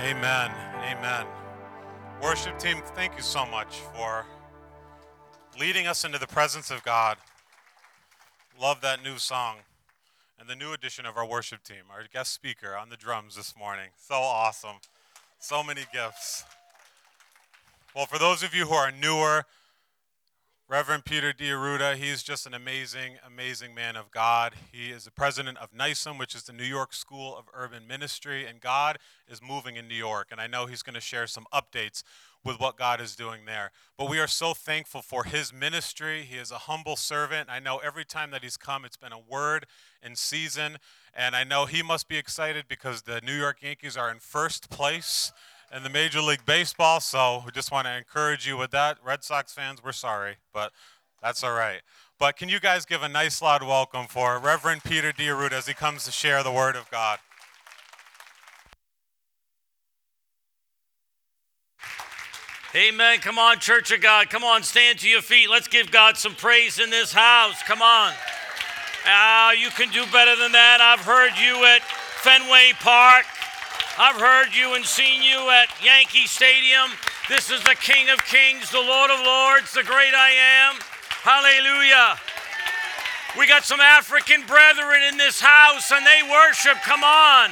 Amen. Amen. Worship team, thank you so much for leading us into the presence of God. Love that new song and the new addition of our worship team, our guest speaker on the drums this morning. So awesome. So many gifts. Well, for those of you who are newer, Reverend Peter D'Arruda, he's just an amazing, amazing man of God. He is the president of NYSUM, which is the New York School of Urban Ministry, and God is moving in New York. And I know he's going to share some updates with what God is doing there. But we are so thankful for his ministry. He is a humble servant. I know every time that he's come, it's been a word in season. And I know he must be excited because the New York Yankees are in first place in the Major League Baseball. So we just want to encourage you with that. Red Sox fans, we're sorry, but that's all right. But can you guys give a nice loud welcome for Reverend Peter D'Arruda as he comes to share the Word of God? Amen. Come on, Church of God. Come on, stand to your feet. Let's give God some praise in this house. Come on. Ah, you can do better than that. I've heard you at Fenway Park. I've heard you and seen you at Yankee Stadium. This is the King of Kings, the Lord of Lords, the great I am. Hallelujah. We got some African brethren in this house and they worship. Come on.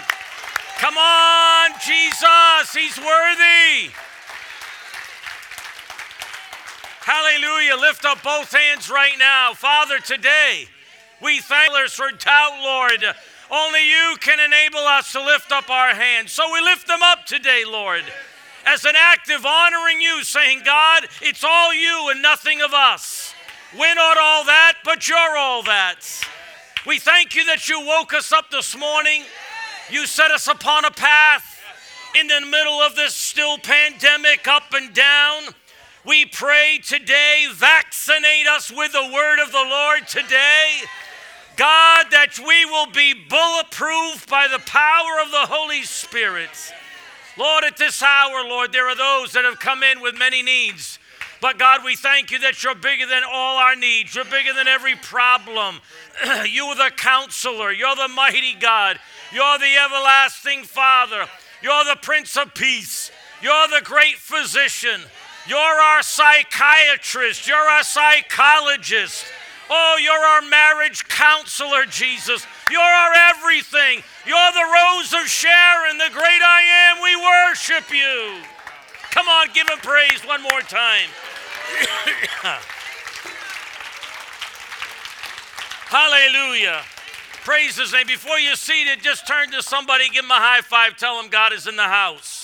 Come on, Jesus. He's worthy. Hallelujah. Lift up both hands right now. Father, today we thank you for doubt, Lord. Only you can enable us to lift up our hands. So we lift them up today, Lord, as an act of honoring you, saying, God, it's all you and nothing of us. We're not all that, but you're all that. We thank you that you woke us up this morning. You set us upon a path in the middle of this still pandemic, up and down. We pray today, vaccinate us with the word of the Lord today. God, that we will be bulletproof by the power of the Holy Spirit. Lord, at this hour, Lord, there are those that have come in with many needs. But God, we thank you that you're bigger than all our needs. You're bigger than every problem. you are the counselor. You're the mighty God. You're the everlasting Father. You're the Prince of Peace. You're the great physician. You're our psychiatrist. You're our psychologist. Oh, you're our marriage counselor, Jesus. You're our everything. You're the rose of Sharon, the great I am. We worship you. Come on, give him praise one more time. Hallelujah. Praise his name. Before you're seated, just turn to somebody, give him a high five, tell him God is in the house.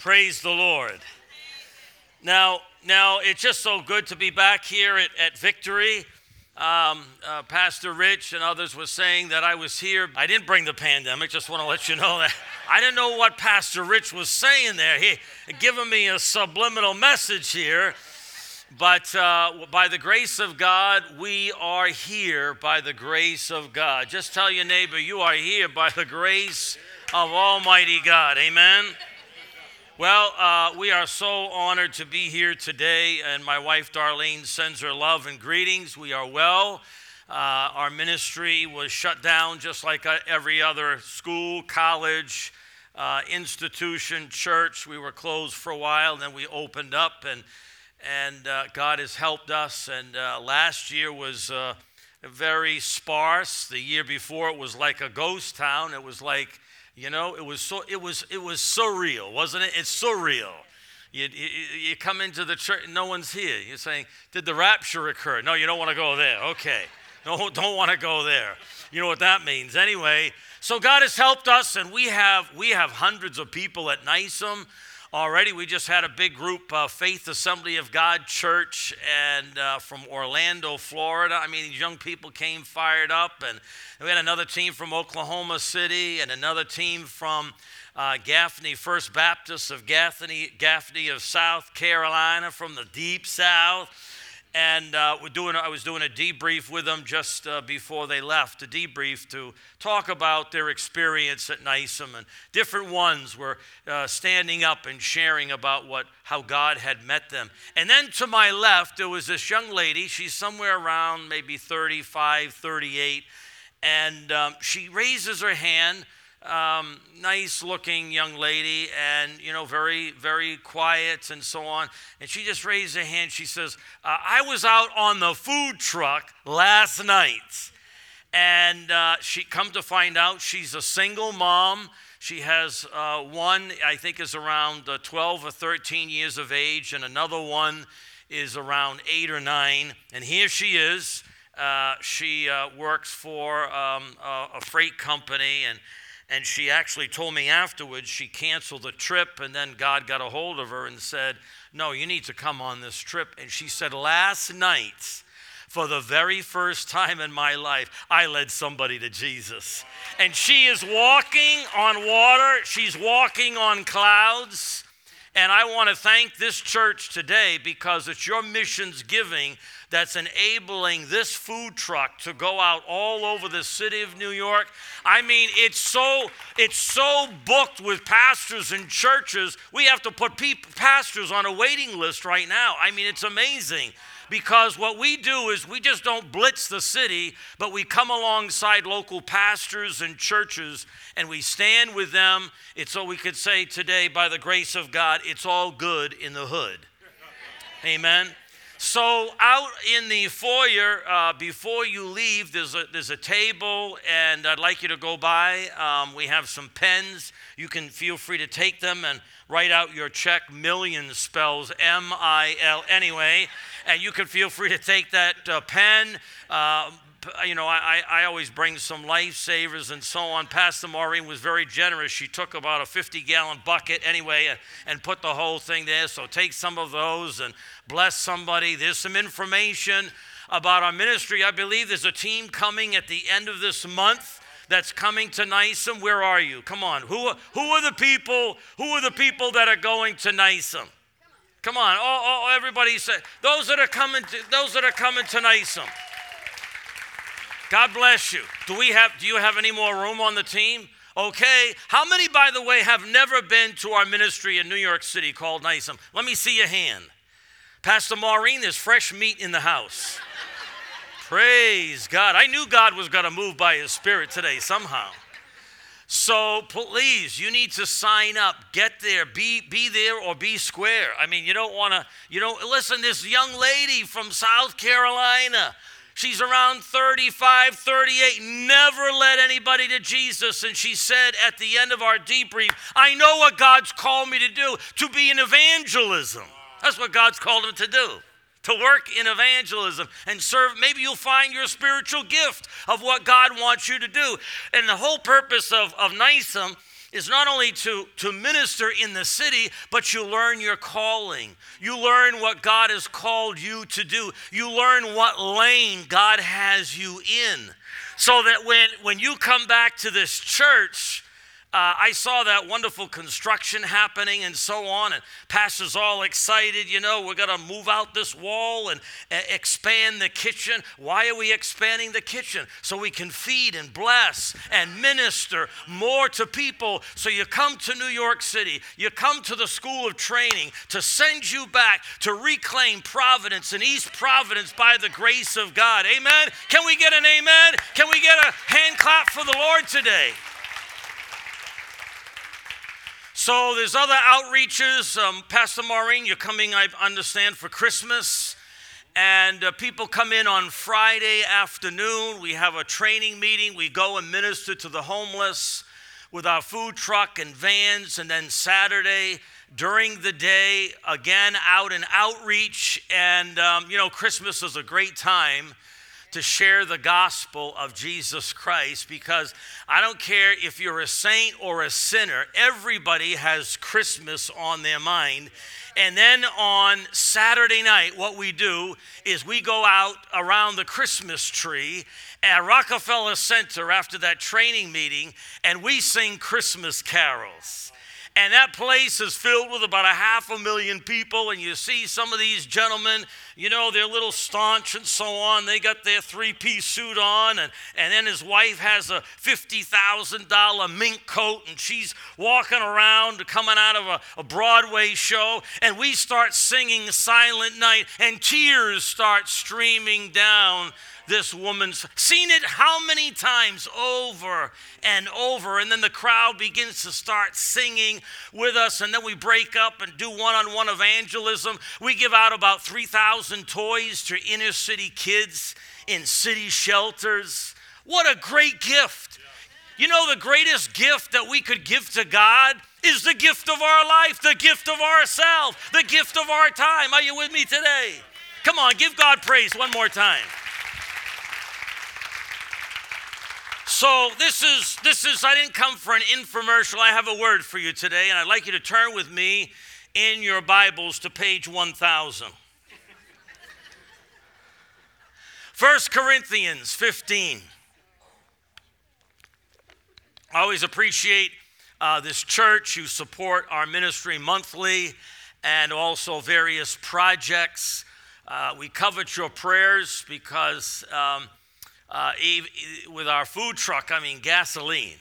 Praise the Lord. Now, now it's just so good to be back here at, at Victory. Um, uh, Pastor Rich and others were saying that I was here. I didn't bring the pandemic. Just want to let you know that I didn't know what Pastor Rich was saying there. He giving me a subliminal message here. But uh, by the grace of God, we are here by the grace of God. Just tell your neighbor, you are here by the grace of Almighty God. Amen. Well, uh, we are so honored to be here today, and my wife Darlene sends her love and greetings. We are well. Uh, our ministry was shut down just like uh, every other school, college, uh, institution, church. We were closed for a while, then we opened up, and and uh, God has helped us. And uh, last year was very sparse. The year before, it was like a ghost town. It was like you know, it was so it was it was surreal, wasn't it? It's surreal. You, you, you come into the church, no one's here. You're saying, did the rapture occur? No, you don't want to go there. Okay. No, don't want to go there. You know what that means. Anyway, so God has helped us, and we have we have hundreds of people at NYSUM already. We just had a big group, uh, Faith Assembly of God Church, and uh, from Orlando, Florida. I mean, these young people came fired up, and we had another team from Oklahoma City, and another team from uh, Gaffney First Baptist of Gaffney, Gaffney of South Carolina, from the deep South. And uh, we're doing, I was doing a debrief with them just uh, before they left, a debrief to talk about their experience at NYSUM. And different ones were uh, standing up and sharing about what, how God had met them. And then to my left, there was this young lady. She's somewhere around maybe 35, 38. And um, she raises her hand um, nice looking young lady and you know very very quiet and so on. And she just raised her hand. She says uh, i was out on the food truck last night. And uh, she come to find out she's a single mom. She has uh, one i think is around uh, 12 or 13 years of age and another one is around 8 or 9 and here she is. Uh, she uh, works for um, a freight company and and she actually told me afterwards she canceled the trip, and then God got a hold of her and said, No, you need to come on this trip. And she said, Last night, for the very first time in my life, I led somebody to Jesus. And she is walking on water, she's walking on clouds. And I want to thank this church today because it's your missions giving that's enabling this food truck to go out all over the city of New York. I mean, it's so it's so booked with pastors and churches. We have to put people, pastors on a waiting list right now. I mean, it's amazing because what we do is we just don't blitz the city, but we come alongside local pastors and churches and we stand with them. It's so we could say today, by the grace of God, it's all good in the hood. Amen. So, out in the foyer, uh, before you leave, there's a, there's a table, and I'd like you to go by. Um, we have some pens. You can feel free to take them and write out your check. Million spells M I L. Anyway, and you can feel free to take that uh, pen. Uh, Uh, you know, I, I always bring some lifesavers and so on. Pastor Maureen was very generous. She took about a 50 gallon bucket anyway and, and put the whole thing there. So take some of those and bless somebody. There's some information about our ministry. I believe there's a team coming at the end of this month that's coming to NYSUM. Where are you? Come on. Who, who are the people? Who are the people that are going to NYSUM? Come on. Oh, oh everybody say those that are coming to those that are coming to NYSUM. God bless you. Do we have do you have any more room on the team? Okay. How many, by the way, have never been to our ministry in New York City called NYSUM? Let me see your hand. Pastor Maureen, there's fresh meat in the house. Praise God. I knew God was going to move by his spirit today somehow. So please, you need to sign up. Get there. Be be there or be square. I mean, you don't want to, you know, listen, this young lady from South Carolina She's around 35, 38, never led anybody to Jesus. And she said at the end of our debrief, I know what God's called me to do, to be in evangelism. That's what God's called him to do to work in evangelism and serve. Maybe you'll find your spiritual gift of what God wants you to do. And the whole purpose of, of NYSUM is not only to, to minister in the city, but you learn your calling. You learn what God has called you to do. You learn what lane God has you in. So that when, when you come back to this church, uh, I saw that wonderful construction happening and so on, and pastor's all excited. You know, we're going to move out this wall and uh, expand the kitchen. Why are we expanding the kitchen? So we can feed and bless and minister more to people. So you come to New York City, you come to the school of training to send you back to reclaim Providence and East Providence by the grace of God. Amen. Can we get an amen? Can we get a hand clap for the Lord today? So there's other outreaches. Um, Pastor Maureen, you're coming, I understand, for Christmas. And uh, people come in on Friday afternoon. We have a training meeting. We go and minister to the homeless with our food truck and vans. And then Saturday, during the day, again, out and outreach. And, um, you know, Christmas is a great time to share the gospel of Jesus Christ because I don't care if you're a saint or a sinner, everybody has Christmas on their mind. And then on Saturday night, what we do is we go out around the Christmas tree at Rockefeller Center after that training meeting and we sing Christmas carols. And that place is filled with about a half a million people. And you see some of these gentlemen, you know, they're a little staunch and so on. They got their three piece suit on, and, and then his wife has a $50,000 mink coat, and she's walking around coming out of a, a Broadway show. And we start singing Silent Night, and tears start streaming down this woman's seen it how many times over and over. And then the crowd begins to start singing with us. And then we break up and do one-on-one evangelism. We give out about 3000 toys to inner city kids in city shelters. What a great gift. You know the greatest gift that we could give to god is the gift of our life the gift of ourselves the gift of our time. Are you with me today? Come on give god praise one more time So this is this is I didn't come for an infomercial. I have a word for you today and I'd like you to turn with me in your Bibles to page 1000. 1 Corinthians 15. I always appreciate uh, this church. You support our ministry monthly and also various projects. Uh, we covet your prayers because um, uh, with our food truck, I mean gasoline.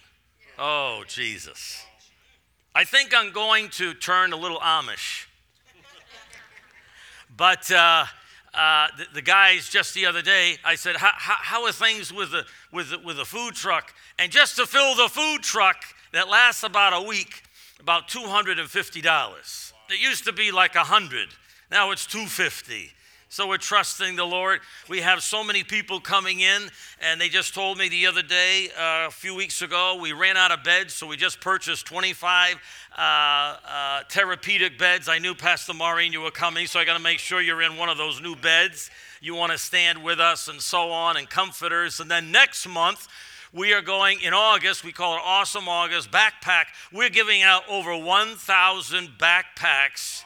Oh, Jesus. I think I'm going to turn a little Amish. But uh, uh, the, the, guys just the other day, I said, how are things with the, with, the, with the food truck? And just to fill the food truck that lasts about a week, about $250. It used to be like 100 Now it's 250 so we're trusting the Lord. We have so many people coming in, and they just told me the other day, uh, a few weeks ago, we ran out of beds, so we just purchased 25 uh, uh, therapeutic beds. I knew Pastor Maureen you were coming, so I got to make sure you're in one of those new beds. You want to stand with us, and so on, and comforters. And then next month, we are going in August, we call it Awesome August Backpack. We're giving out over 1,000 backpacks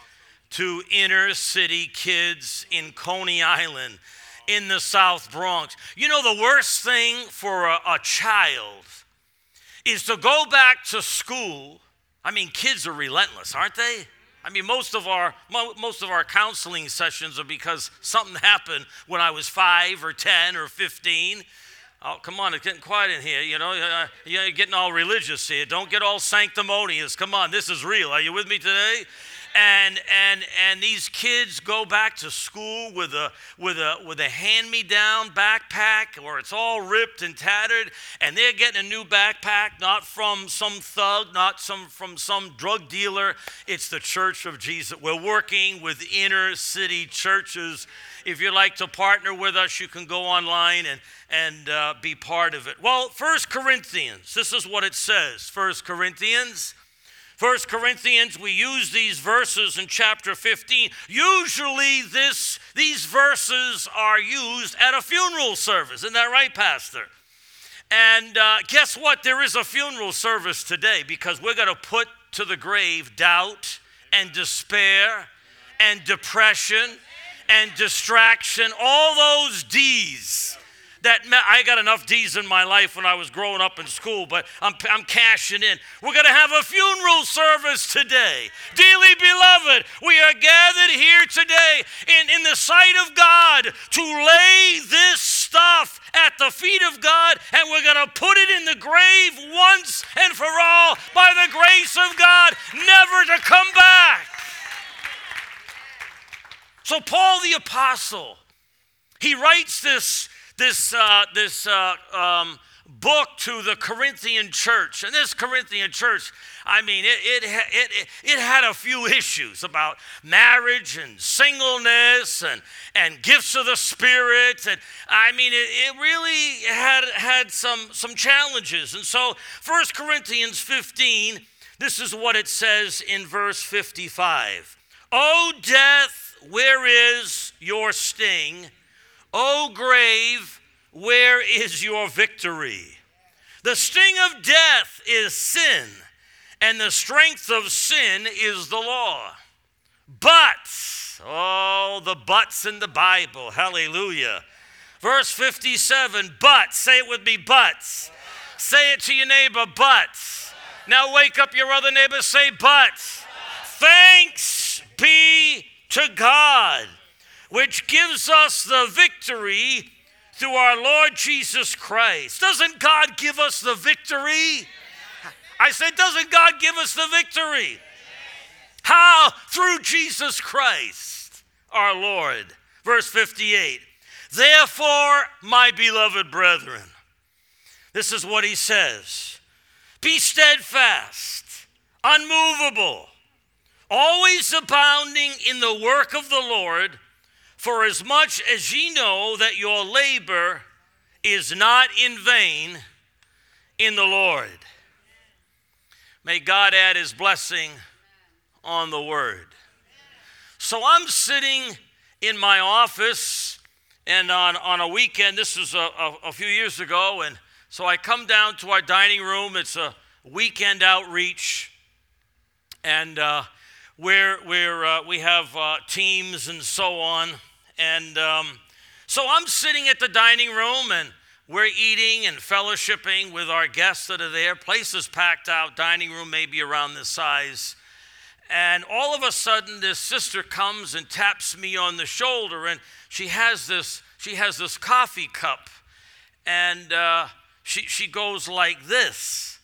to inner city kids in Coney Island in the South Bronx. You know, the worst thing for a, a child is to go back to school. I mean, kids are relentless, aren't they? I mean, most of our most of our counseling sessions are because something happened when I was five or ten or fifteen. Oh, come on, it's getting quiet in here. You know, uh, you're getting all religious here. Don't get all sanctimonious. Come on, this is real. Are you with me today? And and and these kids go back to school with a with a with a hand-me-down backpack or it's all ripped and tattered and they're getting a new backpack not from some thug not some from some drug dealer. It's the church of jesus. We're working with inner city churches. If you'd like to partner with us you can go online and and uh, be part of it. Well first corinthians this is what it says first corinthians First Corinthians, we use these verses in chapter 15. Usually, this, these verses are used at a funeral service. Isn't that right, Pastor? And uh, guess what? There is a funeral service today because we're going to put to the grave doubt and despair and depression and distraction, all those D's that I got enough D's in my life when I was growing up in school, but I'm, I'm cashing in. We're going to have a funeral service today. Dearly beloved, we are gathered here today in, in the sight of God to lay this stuff at the feet of God, and we're going to put it in the grave once and for all by the grace of God, never to come back. So, Paul the Apostle, he writes this this, uh, this uh, um, book to the Corinthian church. And this Corinthian church, I mean, it, it, it, it, had a few issues about marriage and singleness and, and gifts of the Spirit. And I mean, it, it really had, had some, some challenges. And so, 1 Corinthians 15, this is what it says in verse fifty-five: 55 O death, where is your sting? O grave, where is your victory? The sting of death is sin, and the strength of sin is the law. But, oh, the buts in the Bible, hallelujah. Verse 57, but, say it with me, but. Say it to your neighbor, but. Now wake up your other neighbor, say, but. Thanks be to God, which gives us the victory through our Lord Jesus Christ. Doesn't God give us the victory? I said, doesn't God give us the victory? How? Through Jesus Christ, our Lord. Verse 58. Therefore, my beloved brethren, this is what he says be steadfast, unmovable, always abounding in the work of the Lord, for as much as ye know that your labor is not in vain in the Lord. May God add his blessing on the word. So I'm sitting in my office, and on, on a weekend, this was a, a, a few years ago, and so I come down to our dining room. It's a weekend outreach, and uh, where, where uh, we have uh, teams and so on. And um, so I'm sitting at the dining room, and we're eating and fellowshipping with our guests that are there. Place is packed out, dining room maybe around this size. And all of a sudden, this sister comes and taps me on the shoulder, and she has this, she has this coffee cup, and uh, she, she goes like this.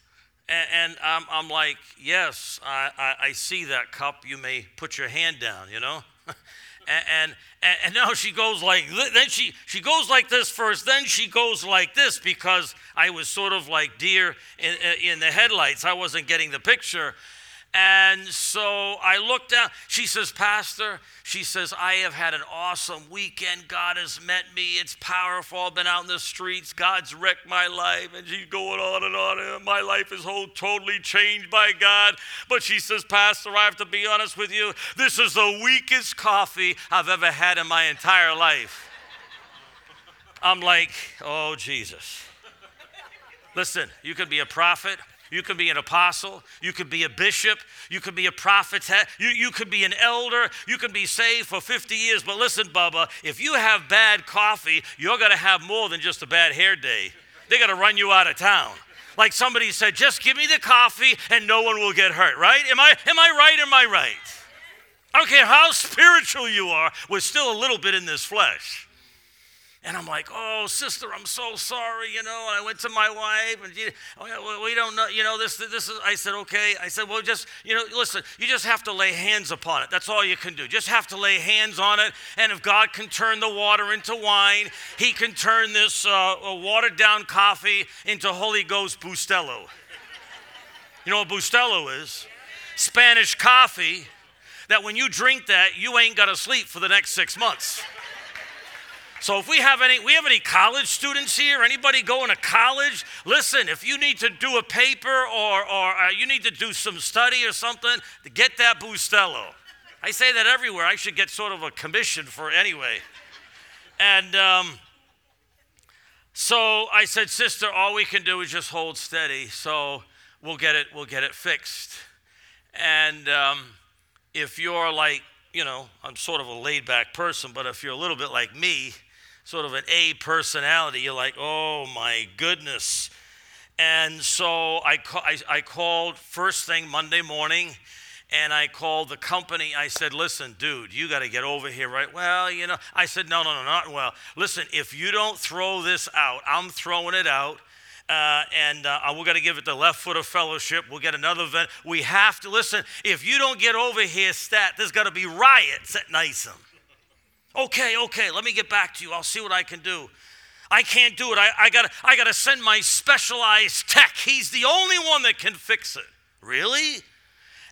And, and I'm, I'm like, yes, I, I, I see that cup. You may put your hand down, you know? and, and, and now she goes like then she she goes like this first then she goes like this because i was sort of like deer in, in the headlights. I wasn't getting the picture and so I looked down. She says, Pastor, she says, I have had an awesome weekend. God has met me. It's powerful. I've been out in the streets. God's wrecked my life. And she's going on and on. And my life is whole totally changed by God. But she says, Pastor, I have to be honest with you. This is the weakest coffee I've ever had in my entire life. I'm like, oh, Jesus. Listen, you can be a prophet you can be an apostle. You could be a bishop. You could be a prophet. You, you could be an elder. You can be saved for 50 years. But listen, Bubba, if you have bad coffee, you're going to have more than just a bad hair day. They're going to run you out of town. Like somebody said, just give me the coffee and no one will get hurt, right? Am I, am I right? Am I right? I don't care how spiritual you are, we're still a little bit in this flesh. And I'm like, oh, sister, I'm so sorry, you know. And I went to my wife, and she, oh, we don't know, you know, this, this is, I said, okay. I said, well, just, you know, listen, you just have to lay hands upon it. That's all you can do. Just have to lay hands on it. And if God can turn the water into wine, He can turn this uh, watered down coffee into Holy Ghost Bustelo. You know what Bustelo is? Spanish coffee that when you drink that, you ain't got to sleep for the next six months. So if we have any we have any college students here, anybody going to college, listen, if you need to do a paper or or uh, you need to do some study or something, get that Bustelo. I say that everywhere. I should get sort of a commission for anyway. And um, so I said, sister, all we can do is just hold steady. So we'll get it, we'll get it fixed. And um, if you're like, you know, I'm sort of a laid back person, but if you're a little bit like me, sort of an A personality. You're like, oh my goodness. And so I, ca- I, I called first thing Monday morning and I called the company. I said, listen, dude, you got to get over here, right? Well, you know, I said, no, no, no, not well. Listen, if you don't throw this out, I'm throwing it out. Uh, and uh, we're going to give it the left foot of fellowship. We'll get another event. We have to listen. If you don't get over here, stat, there's going to be riots at NYSUM. Okay, okay, let me get back to you. I'll see what I can do. I can't do it. I, I, gotta, I gotta send my specialized tech. He's the only one that can fix it. Really?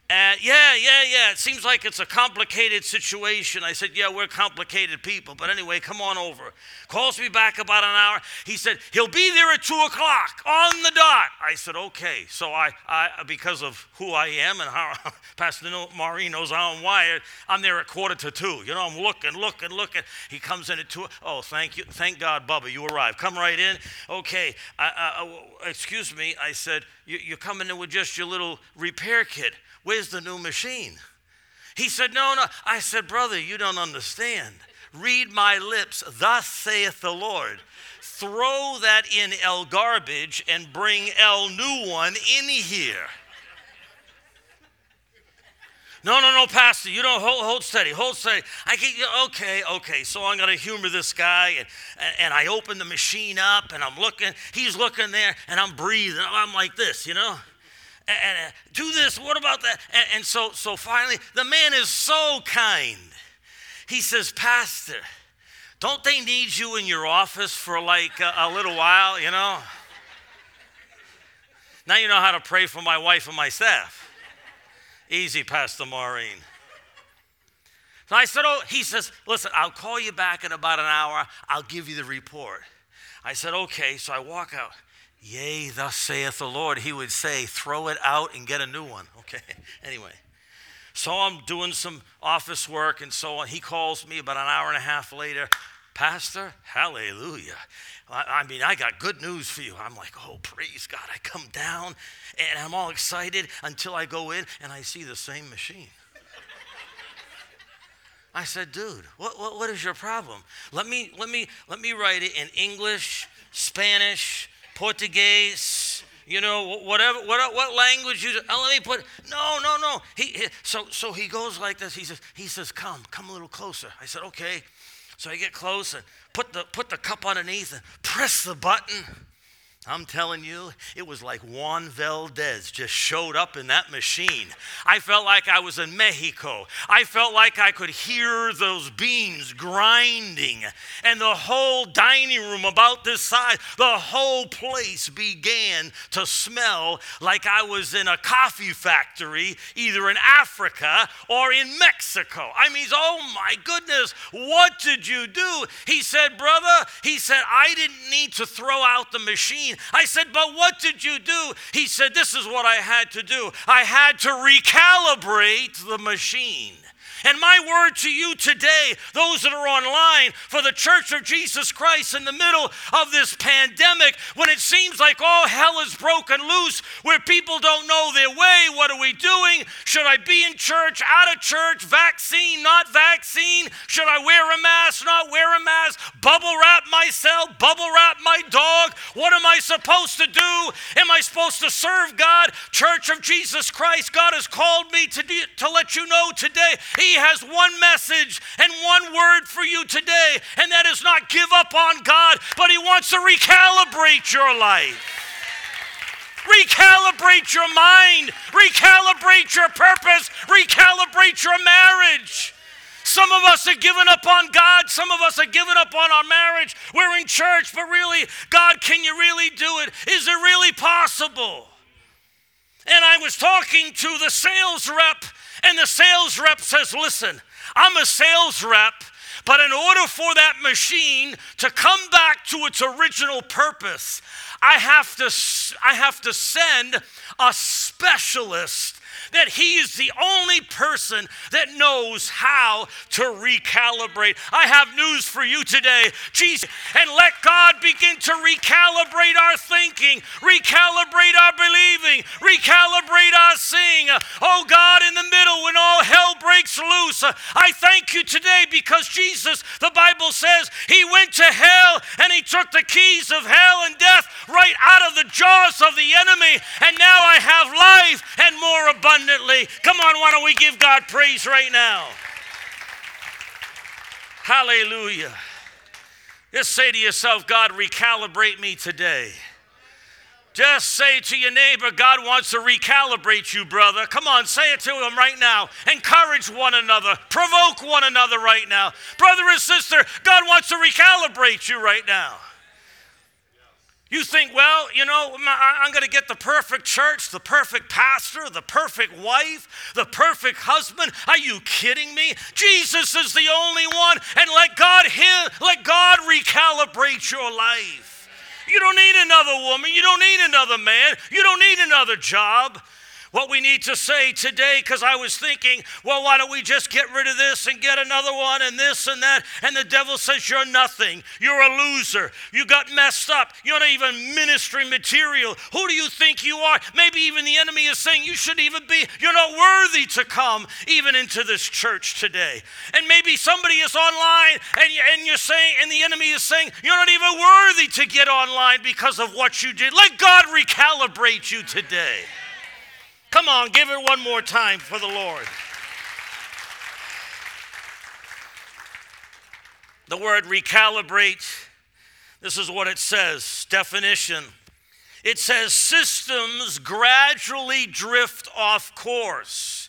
And yeah, yeah, yeah. It seems like it's a complicated situation. I said, Yeah, we're complicated people. But anyway, come on over. Calls me back about an hour. He said, He'll be there at two o'clock on the dot. I said, Okay. So I, I because of who I am and how Pastor Maureen knows how I'm wired, I'm there at quarter to two. You know, I'm looking, looking, looking. He comes in at two. Oh, thank you. Thank God, Bubba, you arrived. Come right in. Okay. I, I, excuse me. I said, You're coming in with just your little repair kit. Where's the new machine? He said, No, no. I said, Brother, you don't understand. Read my lips, thus saith the Lord. Throw that in L garbage and bring L new one in here. No, no, no, Pastor, you don't hold, hold steady, hold steady. I keep, okay, okay. So I'm going to humor this guy, and, and I open the machine up, and I'm looking. He's looking there, and I'm breathing. I'm like this, you know. And, uh, do this. What about that? And, and so, so finally, the man is so kind. He says, Pastor, don't they need you in your office for like a, a little while, you know? Now you know how to pray for my wife and my staff. Easy, Pastor Maureen. So I said, Oh, he says, Listen, I'll call you back in about an hour. I'll give you the report. I said, Okay. So I walk out. Yea, thus saith the Lord. He would say, Throw it out and get a new one. Okay. anyway. So I'm doing some office work and so on. He calls me about an hour and a half later. Pastor, hallelujah. I, I, mean, I got good news for you. I'm like, oh, praise God. I come down and I'm all excited until I go in and I see the same machine. I said, dude, what, what, what is your problem? Let me, let, me, let me write it in English, Spanish, Portuguese, you know, whatever, what, what language you, oh, let me put, no, no, no. He, he, so, so he goes like this. He says, he says, come, come a little closer. I said, okay. So I get close and put the, put the cup underneath and press the button. I'm telling you, it was like Juan Valdez just showed up in that machine. I felt like I was in Mexico. I felt like I could hear those beans grinding. And the whole dining room about this size, the whole place began to smell like I was in a coffee factory, either in Africa or in Mexico. I mean, oh my goodness, what did you do? He said, Brother, he said, I didn't need to throw out the machine. I said, But what did you do? He said, This is what I had to do. I had to recalibrate the machine. And my word to you today, those that are online, for the Church of Jesus Christ in the middle of this pandemic, when it seems like all hell is broken loose, where people don't know their way, what are we doing? Should I be in church, out of church, vaccine, not vaccine? Should I wear a mask, not wear a mask? Bubble wrap myself, bubble wrap my dog? What am I supposed to do? Am I supposed to serve God? Church of Jesus Christ, God has called me to, de- to let you know today. He has one message and one word for you today, and that is not give up on God, but He wants to recalibrate your life. Recalibrate your mind, recalibrate your purpose, recalibrate your marriage. Some of us are giving up on God. Some of us are giving up on our marriage. We're in church, but really, God, can you really do it? Is it really possible? And I was talking to the sales rep and the sales rep says, Listen, I'm a sales rep, but in order for that machine to come back to its original purpose, I have to, I have to send a specialist that He is the only person that knows how to recalibrate. I have news for you today, Jesus, and let God begin to recalibrate our thinking, recalibrate our believing, recalibrate our seeing. Oh God, in the middle when all hell breaks loose, I thank you today because Jesus, the Bible says, He went to hell and He took the keys of hell and death right out of the jaws of the enemy, and now I have life and more abundant abundantly. Come on, why don't we give God praise right now? Hallelujah. Just say to yourself, God, recalibrate me today. Just say to your neighbor, God wants to recalibrate you, brother. Come on, say it to him right now. Encourage one another, provoke one another right now. Brother and sister, God wants to recalibrate you right now. You think, well, you know, I'm going to get the perfect church, the perfect pastor, the perfect wife, the perfect husband. Are you kidding me? Jesus is the only one, and let God hear, let God recalibrate your life. You don't need another woman. You don't need another man. You don't need another job what we need to say today because I was thinking, well, why don't we just get rid of this and get another one and this and that? And the devil says, You're nothing. You're a loser. You got messed up. You're not even ministry material. Who do you think you are? Maybe even the enemy is saying, You shouldn't even be, you're not worthy to come even into this church today. And maybe somebody is online and, and you're saying, and the enemy is saying, You're not even worthy to get online because of what you did. Let God recalibrate you today. Come on, give it one more time for the Lord. The word recalibrate, this is what it says definition. It says systems gradually drift off course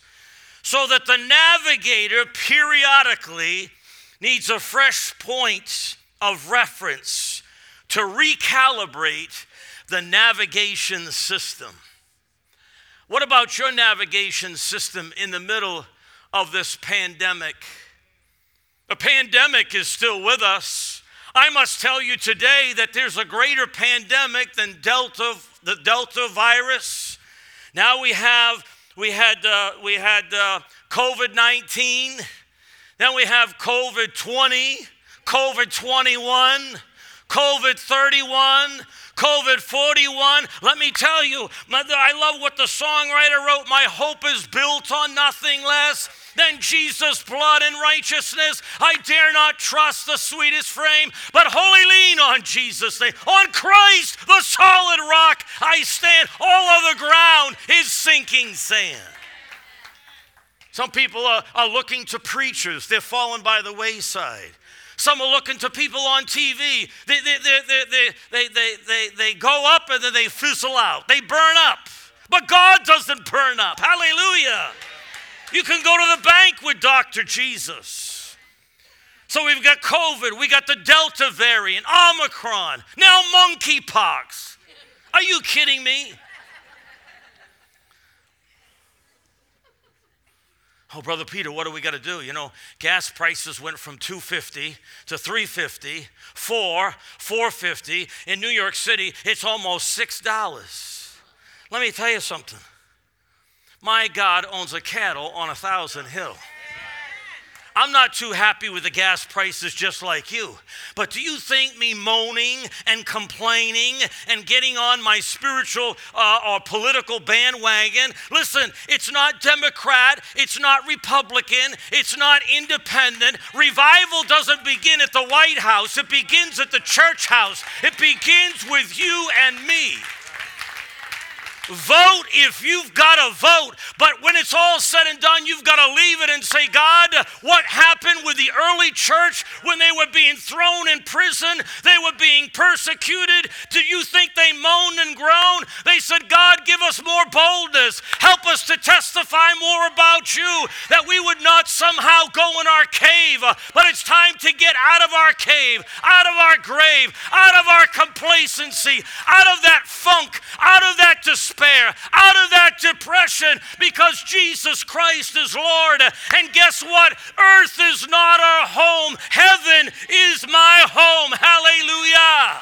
so that the navigator periodically needs a fresh point of reference to recalibrate the navigation system. What about your navigation system in the middle of this pandemic? The pandemic is still with us. I must tell you today that there's a greater pandemic than Delta, the Delta virus. Now we have we had uh, we had uh, COVID 19, then we have COVID 20, COVID 21, COVID 31, COVID 41. Let me tell you, I love what the songwriter wrote. My hope is built on nothing less than Jesus' blood and righteousness. I dare not trust the sweetest frame, but wholly lean on Jesus' name. On Christ, the solid rock, I stand. All other ground is sinking sand. Some people are, are looking to preachers, they're fallen by the wayside. Some are looking to people on TV. They, they, they, they, they, they, they, they go up and then they fizzle out. They burn up. But God doesn't burn up. Hallelujah. You can go to the bank with Dr. Jesus. So we've got COVID, we got the Delta variant, Omicron, now monkeypox. Are you kidding me? Oh, brother Peter, what do we got to do? You know, gas prices went from 250 to 350, 4, 450. In New York City, it's almost $6. Let me tell you something. My God owns a cattle on a thousand hill. I'm not too happy with the gas prices just like you. But do you think me moaning and complaining and getting on my spiritual uh, or political bandwagon? Listen, it's not Democrat, it's not Republican, it's not independent. Revival doesn't begin at the White House, it begins at the church house, it begins with you and me. Vote if you've got to vote. But when it's all said and done, you've got to leave it and say, God, what happened with the early church when they were being thrown in prison? They were being persecuted. Do you think they moaned and groaned? They said, God, give us more boldness. Help us to testify more about you, that we would not somehow go in our cave. But it's time to get out of our cave, out of our grave, out of our complacency, out of that funk, out of that despair despair, out of that depression, because Jesus Christ is Lord. And guess what? Earth is not our home, heaven is my home. Hallelujah.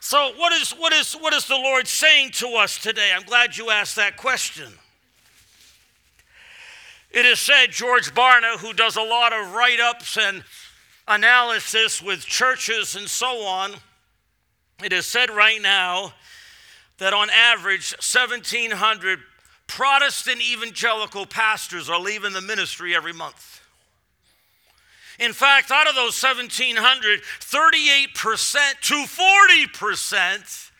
So, what is, what, is, what is the Lord saying to us today? I'm glad you asked that question. It is said, George Barna, who does a lot of write ups and analysis with churches and so on, it is said right now that on average, 1,700 Protestant evangelical pastors are leaving the ministry every month. In fact, out of those 1,700, 38% to 40%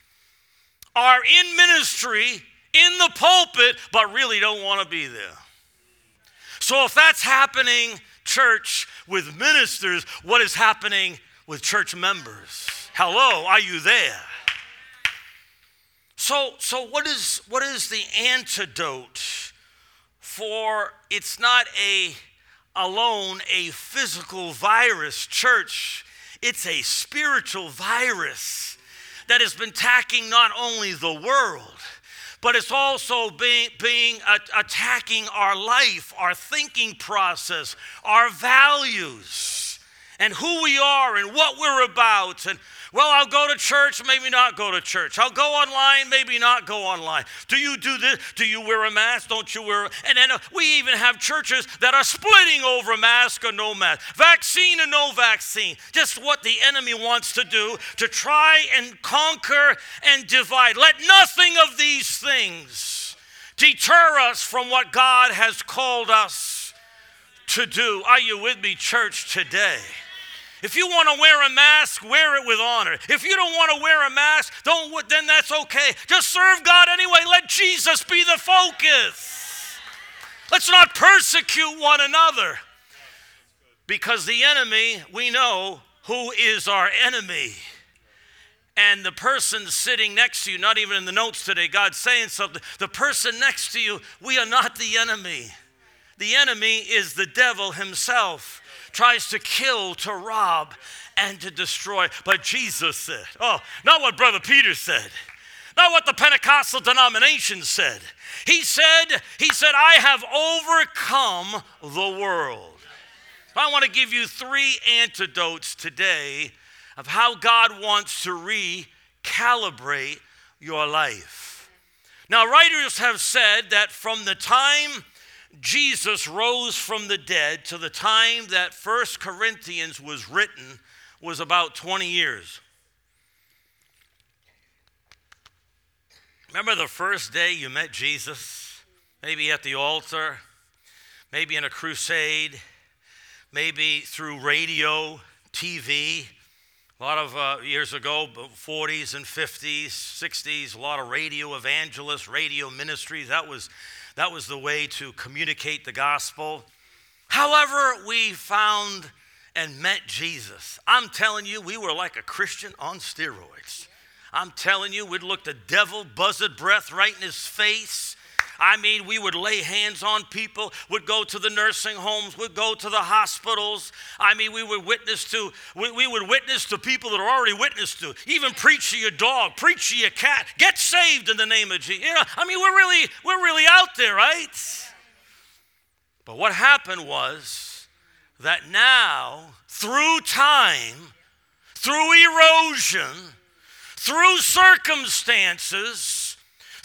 are in ministry in the pulpit, but really don't want to be there. So, if that's happening, church, with ministers, what is happening with church members? Hello, are you there? So, so what is what is the antidote for it's not a alone a physical virus, church, it's a spiritual virus that has been attacking not only the world, but it's also being, being attacking our life, our thinking process, our values, and who we are and what we're about and well, I'll go to church, maybe not go to church. I'll go online, maybe not go online. Do you do this? Do you wear a mask? Don't you wear? And then uh, we even have churches that are splitting over mask or no mask, vaccine or no vaccine. Just what the enemy wants to do to try and conquer and divide. Let nothing of these things deter us from what God has called us to do. Are you with me, church, today? If you want to wear a mask, wear it with honor. If you don't want to wear a mask, don't then that's okay. Just serve God anyway. Let Jesus be the focus. Let's not persecute one another. Because the enemy, we know who is our enemy. And the person sitting next to you, not even in the notes today, God's saying something. The person next to you, we are not the enemy. The enemy is the devil himself, tries to kill, to rob, and to destroy. But Jesus said, oh, not what Brother Peter said, not what the Pentecostal denomination said. He said, He said, I have overcome the world. I want to give you three antidotes today of how God wants to recalibrate your life. Now, writers have said that from the time Jesus rose from the dead to the time that First Corinthians was written was about 20 years. Remember the first day you met Jesus? Maybe at the altar, maybe in a crusade, maybe through radio, TV. A lot of uh, years ago, 40s and 50s, 60s, a lot of radio evangelists, radio ministries. That was, that was the way to communicate the gospel. However, we found and met Jesus. I'm telling you, we were like a Christian on steroids. I'm telling you, we'd look the devil buzzard breath right in his face. I mean, we would lay hands on people, would go to the nursing homes, would go to the hospitals. I mean, we would witness to we, we would witness to people that are already witnessed to. Even preach to your dog, preach to your cat. Get saved in the name of Jesus. You know, I mean, we're really we're really out there, right? But what happened was that now, through time, through erosion, through circumstances,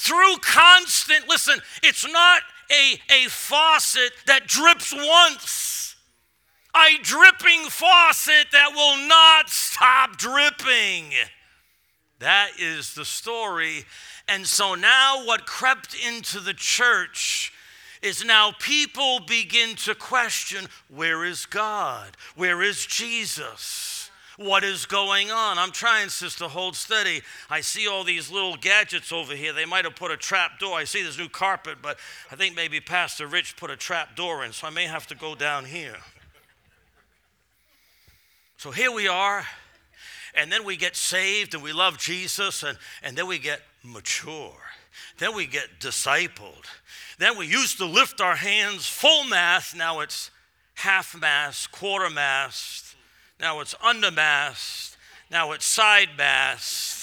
through constant, listen, it's not a, a faucet that drips once, a dripping faucet that will not stop dripping. That is the story. And so now, what crept into the church is now people begin to question where is God? Where is Jesus? What is going on. I'm trying, sister, hold steady. I see all these little gadgets over here. They might have put a trap door. I see this new carpet, but I think maybe Pastor Rich put a trap door in, so I may have to go down here. So here we are, and then we get saved and we love Jesus, and, and then we get mature. Then we get discipled. Then we used to lift our hands full mass, now it's half mass, quarter mass, now it's undermasked. Now it's side masked.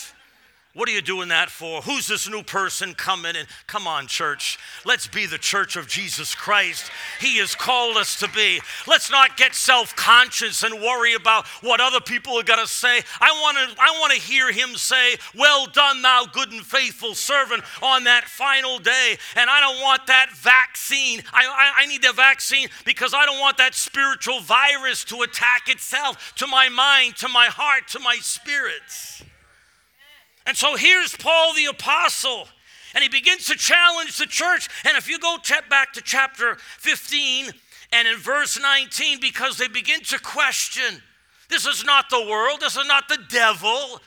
What are you doing that for? Who's this new person coming in? Come on, church. Let's be the church of Jesus Christ. He has called us to be. Let's not get self conscious and worry about what other people are going to say. I want to I want to hear him say, Well done, thou good and faithful servant, on that final day. And I don't want that vaccine. I, I, I need the vaccine because I don't want that spiritual virus to attack itself to my mind, to my heart, to my spirits. And so here's Paul the Apostle, and he begins to challenge the church. And if you go back to chapter 15 and in verse 19, because they begin to question this is not the world, this is not the devil,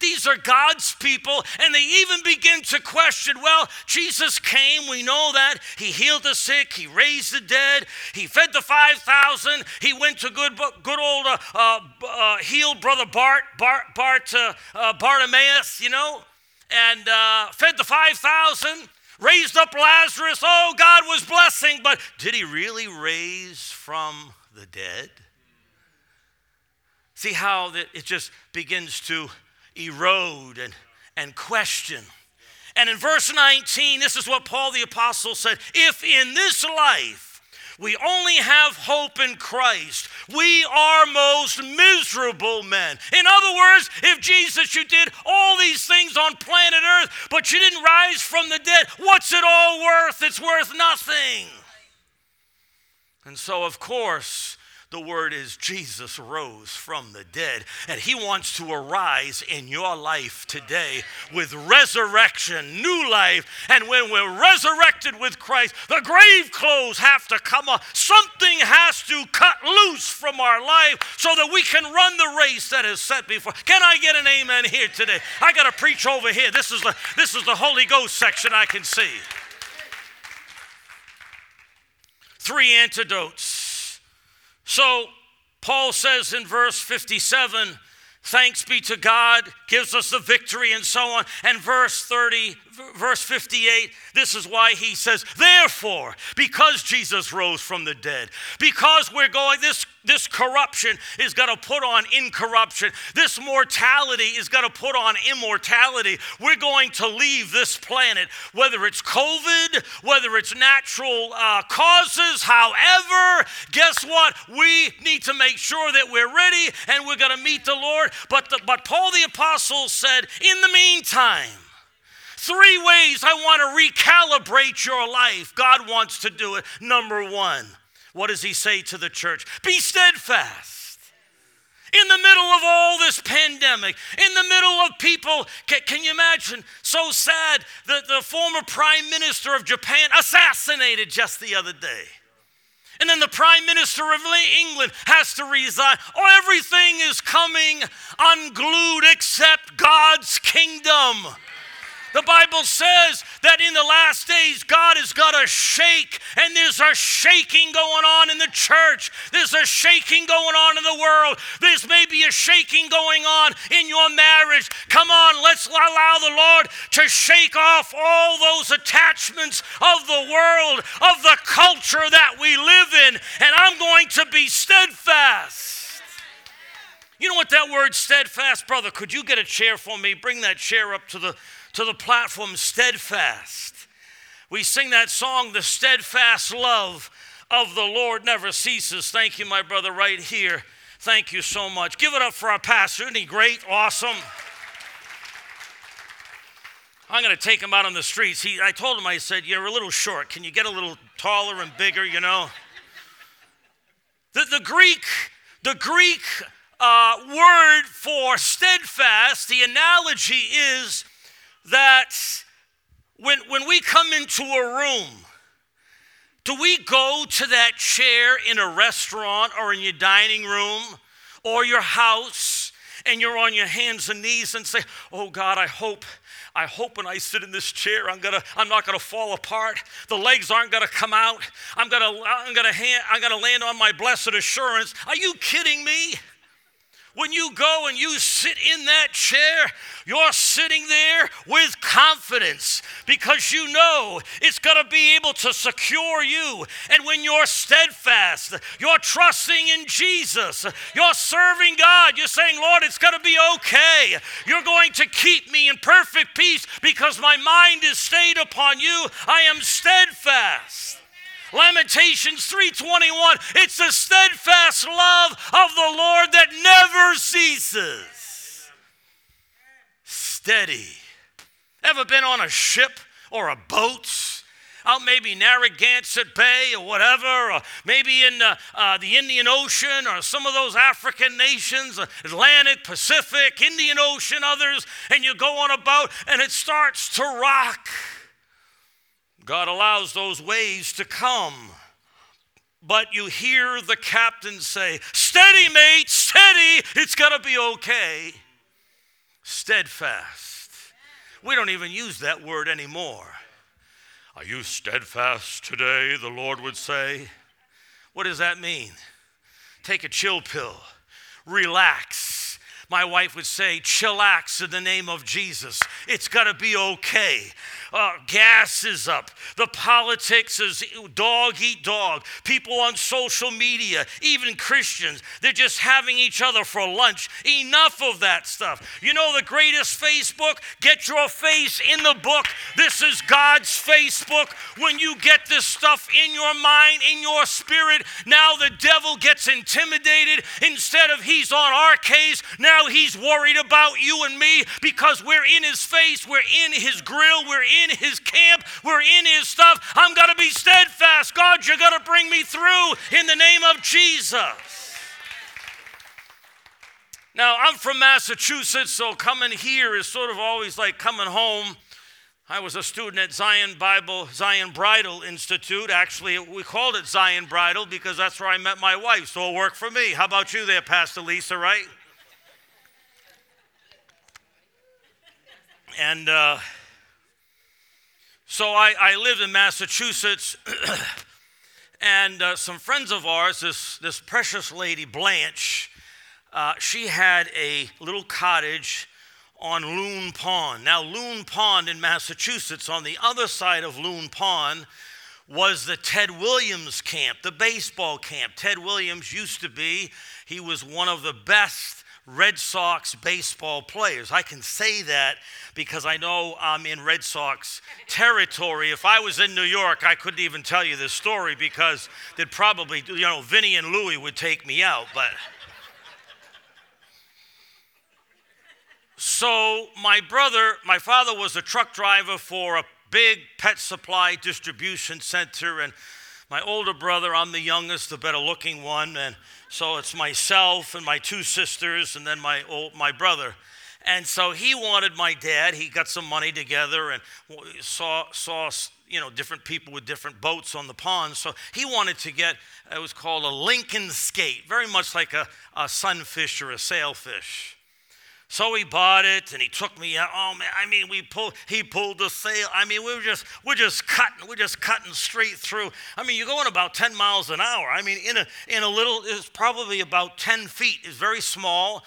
these are God's people, and they even begin to question well, Jesus came, we know that. He healed the sick, He raised the dead, He fed the 5,000, He went to good, good old uh, uh, uh, healed brother Bart, Bart, Bart uh, uh, Bartimaeus, you know, and uh, fed the 5,000 raised up Lazarus. Oh, God was blessing, but did he really raise from the dead? See how that it just begins to erode and, and question. And in verse 19, this is what Paul the Apostle said If in this life we only have hope in Christ, we are most miserable men. In other words, if Jesus, you did all these things on planet Earth, but you didn't rise from the dead, what's it all worth? It's worth nothing. And so, of course, the word is Jesus rose from the dead, and he wants to arise in your life today with resurrection, new life. And when we're resurrected with Christ, the grave clothes have to come off. Something has to cut loose from our life so that we can run the race that is set before. Can I get an amen here today? I got to preach over here. This is the this is the Holy Ghost section I can see. three antidotes. So Paul says in verse 57 thanks be to God, gives us the victory, and so on. And verse 30, verse 58, this is why he says, Therefore, because Jesus rose from the dead, because we're going, this, this corruption is going to put on incorruption, this mortality is going to put on immortality. We're going to leave this planet, whether it's COVID, whether it's natural uh, causes, however, guess what? We need to make sure that we're ready and we're going to meet the Lord. But, the, but Paul the Apostle said, In the meantime, Three ways I want to recalibrate your life. God wants to do it. Number one, what does he say to the church? Be steadfast. In the middle of all this pandemic, in the middle of people, can, can you imagine? So sad that the former prime minister of Japan assassinated just the other day. And then the prime minister of England has to resign. Oh, everything is coming unglued except God's kingdom. The Bible says that in the last days, God has got a shake, and there's a shaking going on in the church. There's a shaking going on in the world. There's maybe a shaking going on in your marriage. Come on, let's allow the Lord to shake off all those attachments of the world, of the culture that we live in, and I'm going to be steadfast. You know what that word steadfast, brother? Could you get a chair for me? Bring that chair up to the to the platform steadfast. We sing that song, The Steadfast Love of the Lord Never Ceases. Thank you, my brother, right here. Thank you so much. Give it up for our pastor. Isn't he great? Awesome. I'm going to take him out on the streets. He, I told him, I said, You're a little short. Can you get a little taller and bigger, you know? The, the Greek, the Greek uh, word for steadfast, the analogy is that when, when we come into a room, do we go to that chair in a restaurant or in your dining room or your house and you're on your hands and knees and say, Oh God, I hope. I hope when I sit in this chair, I'm gonna, I'm not gonna fall apart. The legs aren't gonna come out. I'm gonna, I'm gonna, hand, I'm gonna land on my blessed assurance. Are you kidding me? When you go and you sit in that chair, you're sitting there with confidence because you know it's going to be able to secure you. And when you're steadfast, you're trusting in Jesus, you're serving God, you're saying, Lord, it's going to be okay. You're going to keep me in perfect peace because my mind is stayed upon you. I am steadfast. Lamentations 3:21 it's the steadfast love of the Lord that never ceases. Steady. Ever been on a ship or a boat? Out maybe Narragansett Bay or whatever, or maybe in uh, uh, the Indian Ocean or some of those African nations, uh, Atlantic, Pacific, Indian Ocean, others, and you go on a boat and it starts to rock God allows those waves to come. But you hear the captain say, Steady, mate, steady, it's going to be okay. Steadfast. We don't even use that word anymore. Are you steadfast today? The Lord would say. What does that mean? Take a chill pill, relax. My wife would say, chillax in the name of Jesus. It's to be okay uh, gas is up. The politics is dog eat dog. People on social media, even Christians, they're just having each other for lunch. Enough of that stuff. You know the greatest Facebook? Get your face in the book. This is God's Facebook. When you get this stuff in your mind, in your spirit, now the devil gets intimidated. Instead of he's on our case, now he's worried about you and me because we're in his face, we're in his grill, we're in in his camp, we're in his stuff. I'm going to be steadfast. God, you're going to bring me through in the name of Jesus. Now, I'm from Massachusetts, so coming here is sort of always like coming home. I was a student at Zion Bible, Zion Bridal Institute. Actually, we called it Zion Bridal because that's where I met my wife, so it worked for me. How about you there, Pastor Lisa, right? And uh, so I, I lived in Massachusetts, And uh, some friends of ours, this, this precious lady, Blanche, uh, she had a little cottage on Loon Pond. Now, Loon Pond in Massachusetts, on the other side of Loon Pond, was the Ted Williams camp, the baseball camp. Ted Williams used to be, he was one of the best Red Sox baseball players. I can say that because I know I'm in Red Sox territory. If I was in New York, I couldn't even tell you this story because they'd probably, you know, Vinny and Louie would take me out. But so my brother, my father was a truck driver for a big pet supply distribution center, and my older brother, I'm the youngest, the better looking one, and so it's myself and my two sisters, and then my old, my brother. And so he wanted my dad. He got some money together and saw saw you know different people with different boats on the pond. So he wanted to get it was called a Lincoln skate, very much like a, a sunfish or a sailfish. So he bought it and he took me out. Oh man, I mean, we pulled, he pulled the sail. I mean, we were just, we're just cutting, we're just cutting straight through. I mean, you're going about 10 miles an hour. I mean, in a, in a little, it's probably about 10 feet. It's very small.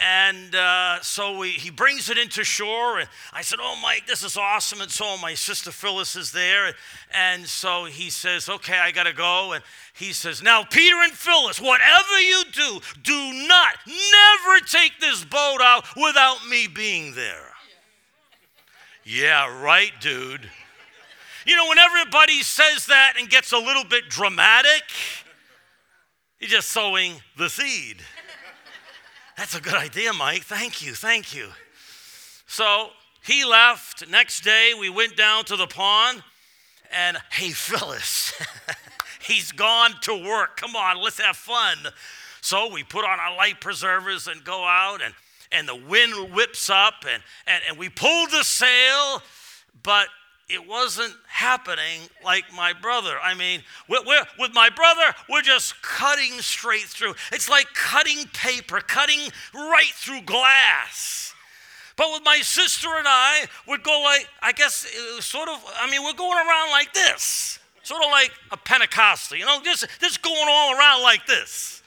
And uh, so we, he brings it into shore. And I said, Oh, Mike, this is awesome. And so my sister Phyllis is there. And so he says, Okay, I got to go. And he says, Now, Peter and Phyllis, whatever you do, do not, never take this boat out without me being there. Yeah, right, dude. You know, when everybody says that and gets a little bit dramatic, you're just sowing the seed. That's a good idea, Mike. Thank you, thank you. So he left. Next day, we went down to the pond, and hey, Phyllis, he's gone to work. Come on, let's have fun. So we put on our life preservers and go out, and, and the wind whips up, and, and, and we pulled the sail, but it wasn't happening like my brother. I mean, we're, we're, with my brother, we're just cutting straight through. It's like cutting paper, cutting right through glass. But with my sister and I, we'd go like, I guess, sort of, I mean, we're going around like this, sort of like a Pentecostal, you know, just, just going all around like this.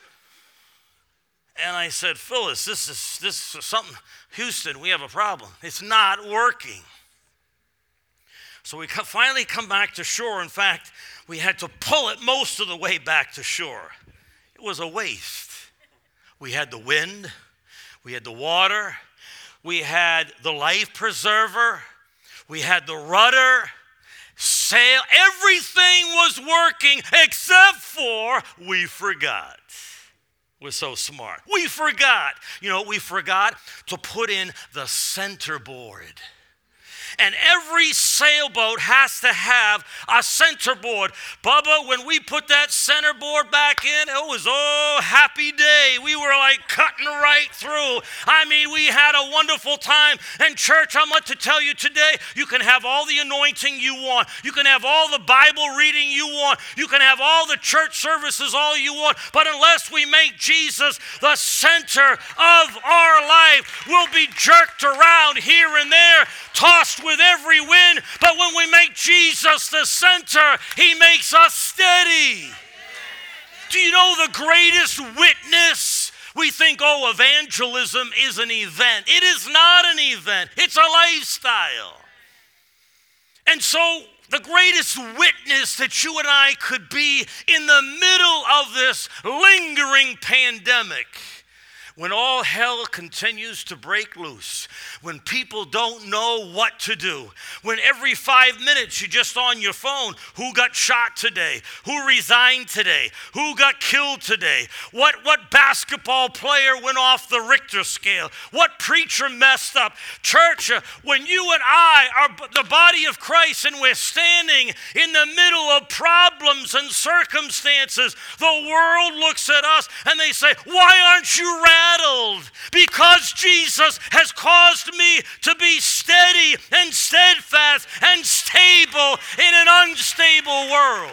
And I said, Phyllis, this is, this is something, Houston, we have a problem. It's not working. So we finally come back to shore. In fact, we had to pull it most of the way back to shore. It was a waste. We had the wind, we had the water, we had the life preserver, we had the rudder, sail. Everything was working except for we forgot. We're so smart. We forgot. You know, we forgot to put in the center board. And every sailboat has to have a centerboard. Bubba, when we put that centerboard back in, it was oh happy day. We were like cutting right through. I mean, we had a wonderful time. And church, I'm going to tell you today, you can have all the anointing you want. You can have all the Bible reading you want. You can have all the church services all you want. But unless we make Jesus the center of our life, we'll be jerked around here and there, tossed with every wind, but when we make Jesus the center, He makes us steady. Do you know the greatest witness? We think, oh, evangelism is an event. It is not an event, it's a lifestyle. And so, the greatest witness that you and I could be in the middle of this lingering pandemic when all hell continues to break loose, when people don't know what to do, when every five minutes you're just on your phone who got shot today, who resigned today, who got killed today, what, what basketball player went off the Richter scale, what preacher messed up. Church, uh, when you and I are the body of Christ and we're standing in the middle of problems and circumstances, the world looks at us and they say, Why aren't you? Because Jesus has caused me to be steady and steadfast and stable in an unstable world.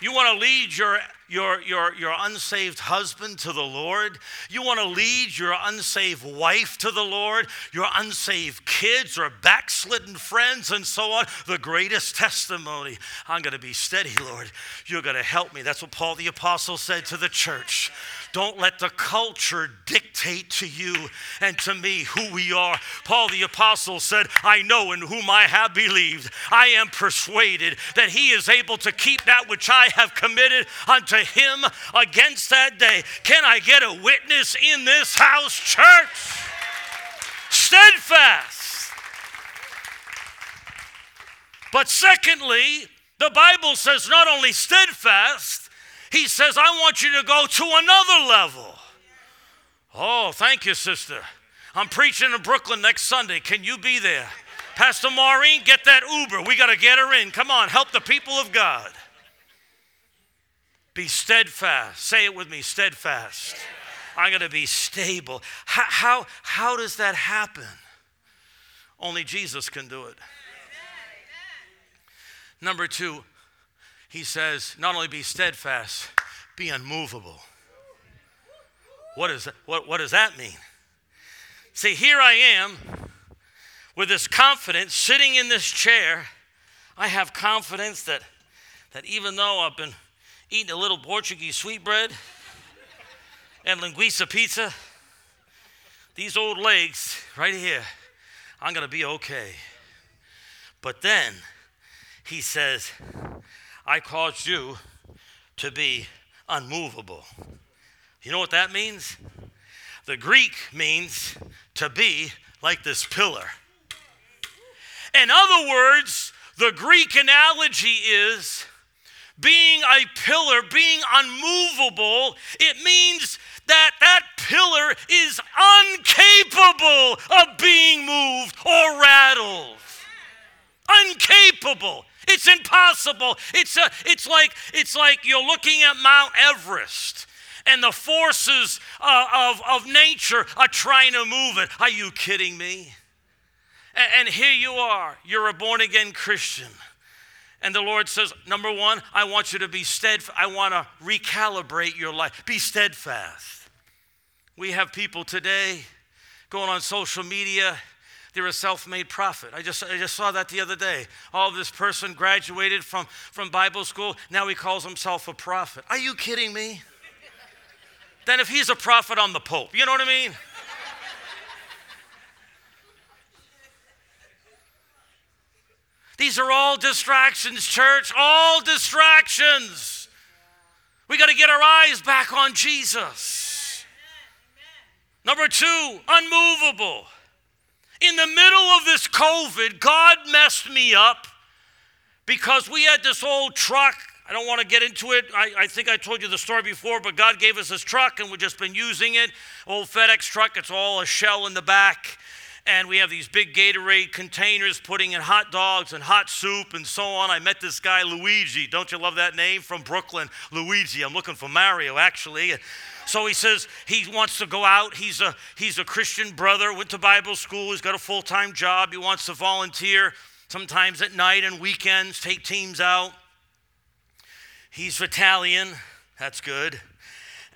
You want to lead your your, your, your unsaved husband to the Lord? You want to lead your unsaved wife to the Lord? Your unsaved kids or backslidden friends and so on? The greatest testimony. I'm going to be steady, Lord. You're going to help me. That's what Paul the Apostle said to the church. Don't let the culture dictate to you and to me who we are. Paul the Apostle said, I know in whom I have believed. I am persuaded that he is able to keep that which I have committed unto him against that day. Can I get a witness in this house, church? Steadfast. But secondly, the Bible says not only steadfast, he says, I want you to go to another level. Oh, thank you, sister. I'm preaching in Brooklyn next Sunday. Can you be there? Pastor Maureen, get that Uber. We got to get her in. Come on, help the people of God. Be steadfast. Say it with me steadfast. I'm going to be stable. How, how, how does that happen? Only Jesus can do it. Number two, he says, not only be steadfast, be unmovable. What, is that, what, what does that mean? See, here I am with this confidence sitting in this chair. I have confidence that, that even though I've been eating a little Portuguese sweetbread and linguiça pizza, these old legs right here, I'm going to be okay. But then he says, I caused you to be unmovable. You know what that means? The Greek means to be like this pillar. In other words, the Greek analogy is being a pillar, being unmovable. It means that that pillar is incapable of being moved or rattled. Incapable. It's impossible. It's, a, it's, like, it's like you're looking at Mount Everest and the forces uh, of, of nature are trying to move it. Are you kidding me? And, and here you are. You're a born again Christian. And the Lord says, number one, I want you to be steadfast. I want to recalibrate your life. Be steadfast. We have people today going on social media they're a self-made prophet. I just, I just saw that the other day. Oh, this person graduated from, from Bible school. Now he calls himself a prophet. Are you kidding me? then if he's a prophet, I'm the Pope. You know what I mean? These are all distractions, church. All distractions. We got to get our eyes back on Jesus. Number two, unmovable. In the middle of this COVID, God messed me up because we had this old truck. I don't want to get into it. I, I, think I told you the story before, but God gave us this truck and we've just been using it. Old FedEx truck, it's all a shell in the back. And we have these big Gatorade containers putting in hot dogs and hot soup and so on. I met this guy, Luigi. Don't you love that name? From Brooklyn, Luigi. I'm looking for Mario, actually. So he says he wants to go out. He's a, he's a Christian brother, went to Bible school, he's got a full time job. He wants to volunteer sometimes at night and weekends, take teams out. He's Italian, that's good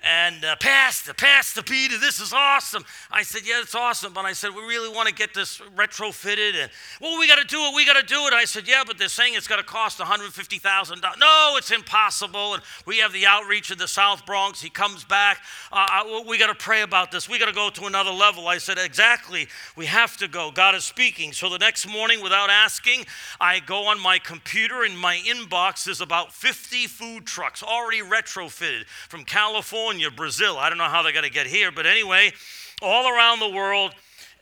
and uh, Pastor, Pastor Peter, this is awesome. I said, Yeah, it's awesome. But I said, We really want to get this retrofitted. And, well, we got to do it. We got to do it. I said, Yeah, but they're saying it's going to cost $150,000. No, it's impossible. And we have the outreach in the South Bronx. He comes back. Uh, uh we got to pray about this. We got to go to another level. I said, Exactly. We have to go. God is speaking. So the next morning, without asking, I go on my computer. In my inbox is about 50 food trucks already retrofitted from California California, Brazil. I don't know how they're going to get here, but anyway, all around the world.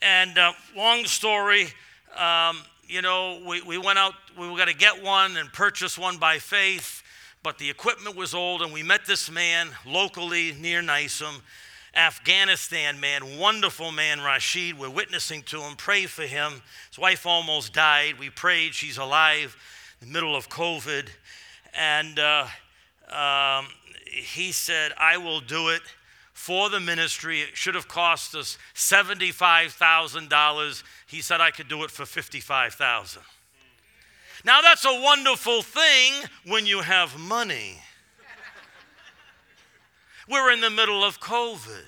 And uh, long story, um, you know, we, we went out, we were going to get one and purchase one by faith, but the equipment was old, and we met this man locally near NYSUM. Afghanistan man, wonderful man, Rashid. We're witnessing to him, pray for him. His wife almost died. We prayed, she's alive in the middle of COVID. And uh, um, he said, I will do it for the ministry. It should have cost us $75,000. He said I could do it for 55,000. Now that's a wonderful thing when you have money. We're in the middle of COVID.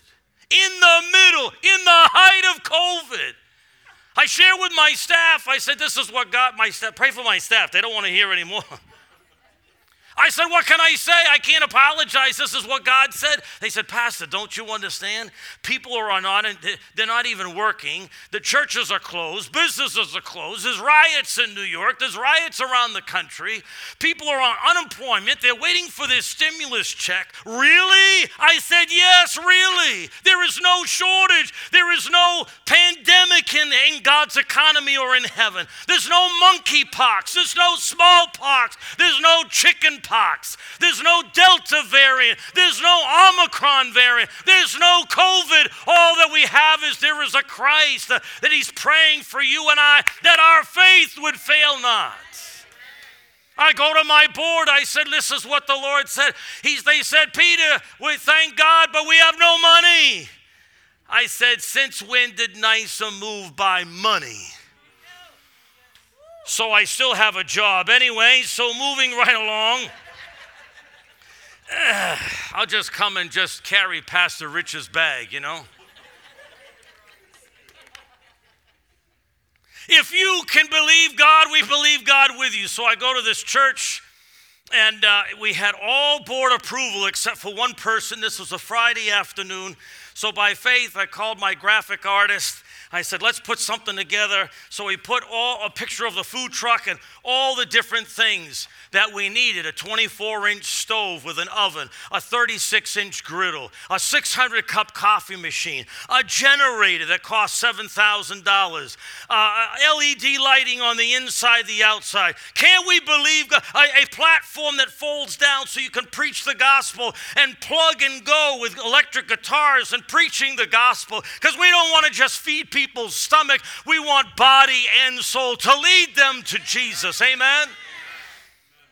In the middle, in the height of COVID. I share with my staff, I said, This is what God, my staff, pray for my staff. They don't want to hear anymore. I said, What can I say? I can't apologize. This is what God said. They said, Pastor, don't you understand? People are not, they're not even working. The churches are closed. Businesses are closed. There's riots in New York. There's riots around the country. People are on unemployment. They're waiting for their stimulus check. Really? I said, Yes, really. There is no shortage. There is no pandemic in, in God's economy or in heaven. There's no monkeypox. There's no smallpox. There's no chicken pox. There's no Delta variant. There's no Omicron variant. There's no COVID. All that we have is there is a Christ uh, that He's praying for you and I that our faith would fail not. I go to my board. I said, This is what the Lord said. He's, they said, Peter, we thank God, but we have no money. I said, Since when did NYSUM move by money? So I still have a job anyway. So moving right along. I'll just come and just carry Pastor Rich's bag, you know? If you can believe God, we believe God with you. So I go to this church, and uh, we had all board approval except for one person. This was a Friday afternoon. So by faith, I called my graphic artist I said, let's put something together. So we put all a picture of the food truck and all the different things that we needed a 24 inch stove with an oven, a 36 inch griddle, a 600 cup coffee machine, a generator that cost $7,000, uh, LED lighting on the inside, the outside. Can we believe? A, a platform that folds down so you can preach the gospel and plug and go with electric guitars and preaching the gospel because we don't want to just feed people's stomach. We want body and soul to lead them to Jesus. Amen.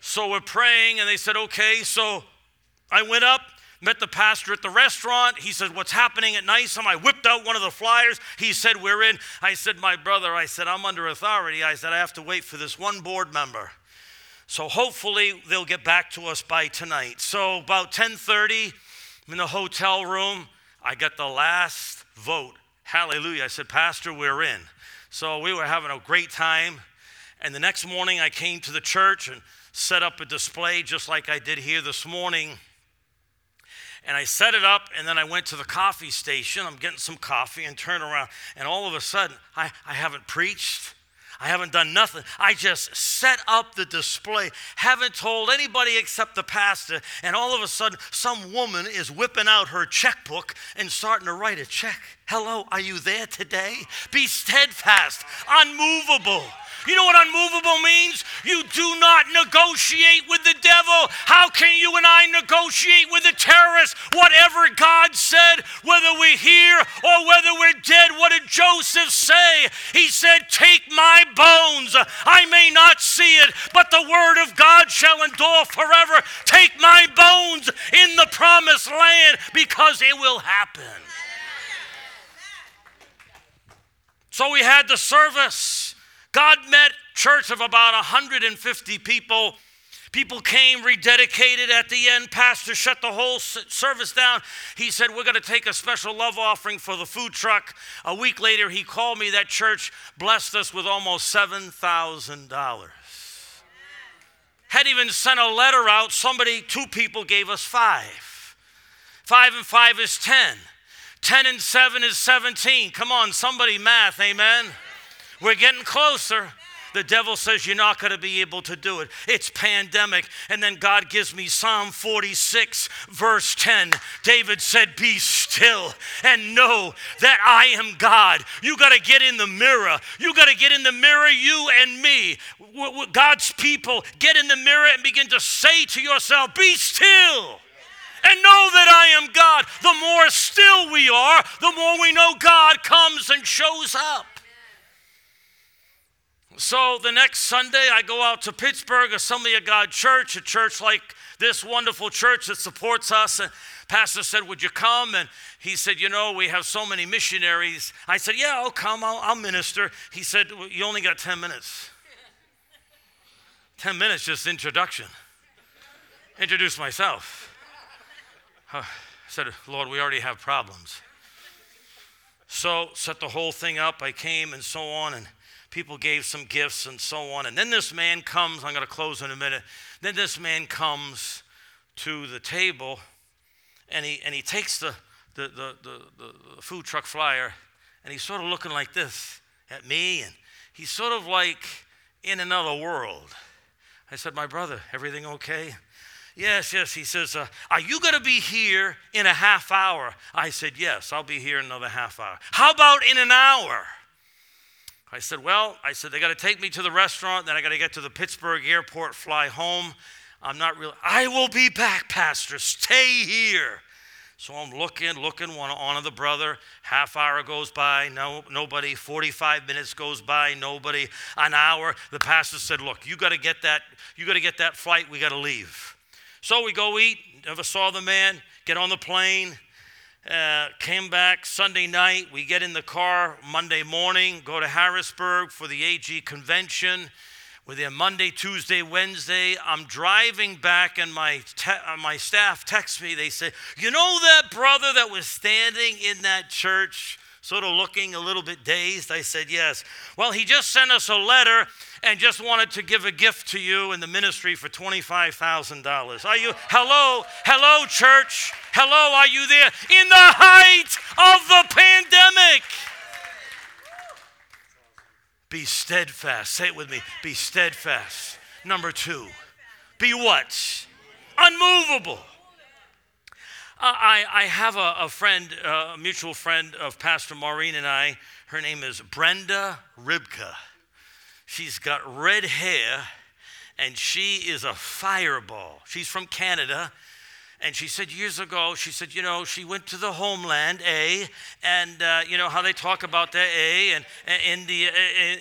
So we're praying, and they said, okay. So I went up, met the pastor at the restaurant. He said, What's happening at NYSUM? I whipped out one of the flyers. He said, We're in. I said, My brother, I said, I'm under authority. I said, I have to wait for this one board member. So hopefully they'll get back to us by tonight. So about 10:30, I'm in the hotel room. I got the last vote. Hallelujah. I said, Pastor, we're in. So we were having a great time. And the next morning I came to the church and set up a display just like I did here this morning. And I set it up, and then I went to the coffee station. I'm getting some coffee and turn around, and all of a sudden, I, I haven't preached. I haven't done nothing. I just set up the display, haven't told anybody except the pastor, and all of a sudden, some woman is whipping out her checkbook and starting to write a check. Hello, are you there today? Be steadfast, unmovable you know what unmovable means? You do not negotiate with the devil. How can you and I negotiate with the terrorists? Whatever God said, whether we're here or whether we're dead, what did Joseph say? He said, Take my bones. I may not see it, but the word of God shall endure forever. Take my bones in the promised land because it will happen. So we had the service. God met church of about 150 people. People came rededicated at the end. Pastor shut the whole service down. He said, We're going to take a special love offering for the food truck. A week later, he called me. That church blessed us with almost $7,000. Had even sent a letter out. Somebody, two people gave us five. Five and five is 10. 10 and 7 is 17. Come on, somebody math, amen. We're getting closer. The devil says you're not going to be able to do it. It's pandemic. And then God gives me Psalm 46, verse 10. David said, Be still and know that I am God. You got to get in the mirror. You got to get in the mirror, you and me. God's people, get in the mirror and begin to say to yourself, Be still and know that I am God. The more still we are, the more we know God comes and shows up. So the next Sunday, I go out to Pittsburgh, Assembly of God Church, a church like this wonderful church that supports us. And Pastor said, Would you come? And he said, You know, we have so many missionaries. I said, Yeah, I'll come, I'll, I'll minister. He said, well, You only got 10 minutes. 10 minutes, just introduction. Introduce myself. I said, Lord, we already have problems. So, set the whole thing up. I came and so on, and people gave some gifts and so on. And then this man comes, I'm going to close in a minute. Then this man comes to the table and he, and he takes the, the, the, the, the food truck flyer and he's sort of looking like this at me and he's sort of like in another world. I said, My brother, everything okay? Yes, yes. He says, uh, Are you going to be here in a half hour? I said, Yes, I'll be here in another half hour. How about in an hour? I said, Well, I said, they got to take me to the restaurant, then I got to get to the Pittsburgh airport, fly home. I'm not really, I will be back, Pastor. Stay here. So I'm looking, looking, to honor the brother. Half hour goes by, no, nobody. 45 minutes goes by, nobody. An hour. The pastor said, Look, you got to get that, you got to get that flight, we got to leave. So we go eat, never saw the man, get on the plane, uh, came back Sunday night. We get in the car Monday morning, go to Harrisburg for the AG convention. We're there Monday, Tuesday, Wednesday. I'm driving back, and my, te- uh, my staff texts me. They say, You know that brother that was standing in that church, sort of looking a little bit dazed? I said, Yes. Well, he just sent us a letter and just wanted to give a gift to you in the ministry for $25,000. Are you, hello, hello, church? Hello, are you there? In the height of the pandemic. Be steadfast. Say it with me. Be steadfast. Number two, be what? Unmovable. Uh, I, I have a, a friend, uh, a mutual friend of Pastor Maureen and I. Her name is Brenda Ribka. She's got red hair and she is a fireball. She's from Canada. And she said years ago, she said, you know, she went to the homeland, A, and uh, you know how they talk about that, A, and, and in, the,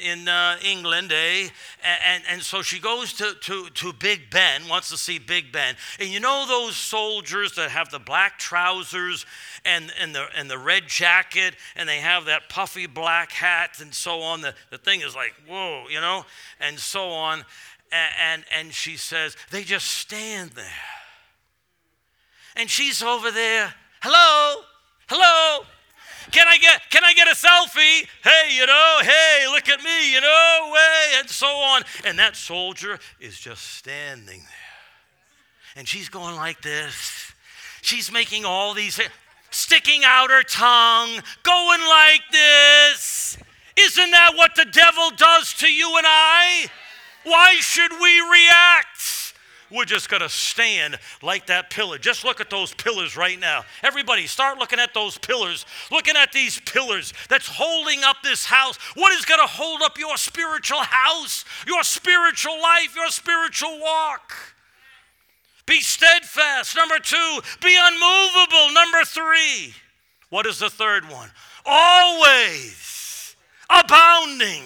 in uh, England, A. And, and so she goes to, to, to Big Ben, wants to see Big Ben. And you know those soldiers that have the black trousers and, and, the, and the red jacket, and they have that puffy black hat and so on. The, the thing is like, whoa, you know, and so on. And, and, and she says, they just stand there and she's over there. Hello? Hello? Can I get can I get a selfie? Hey, you know, hey, look at me, you know, way, and so on. And that soldier is just standing there. And she's going like this. She's making all these sticking out her tongue, going like this. Isn't that what the devil does to you and I? Why should we react? We're just going to stand like that pillar. Just look at those pillars right now. Everybody, start looking at those pillars. Looking at these pillars that's holding up this house. What is going to hold up your spiritual house, your spiritual life, your spiritual walk? Be steadfast. Number two, be unmovable. Number three, what is the third one? Always abounding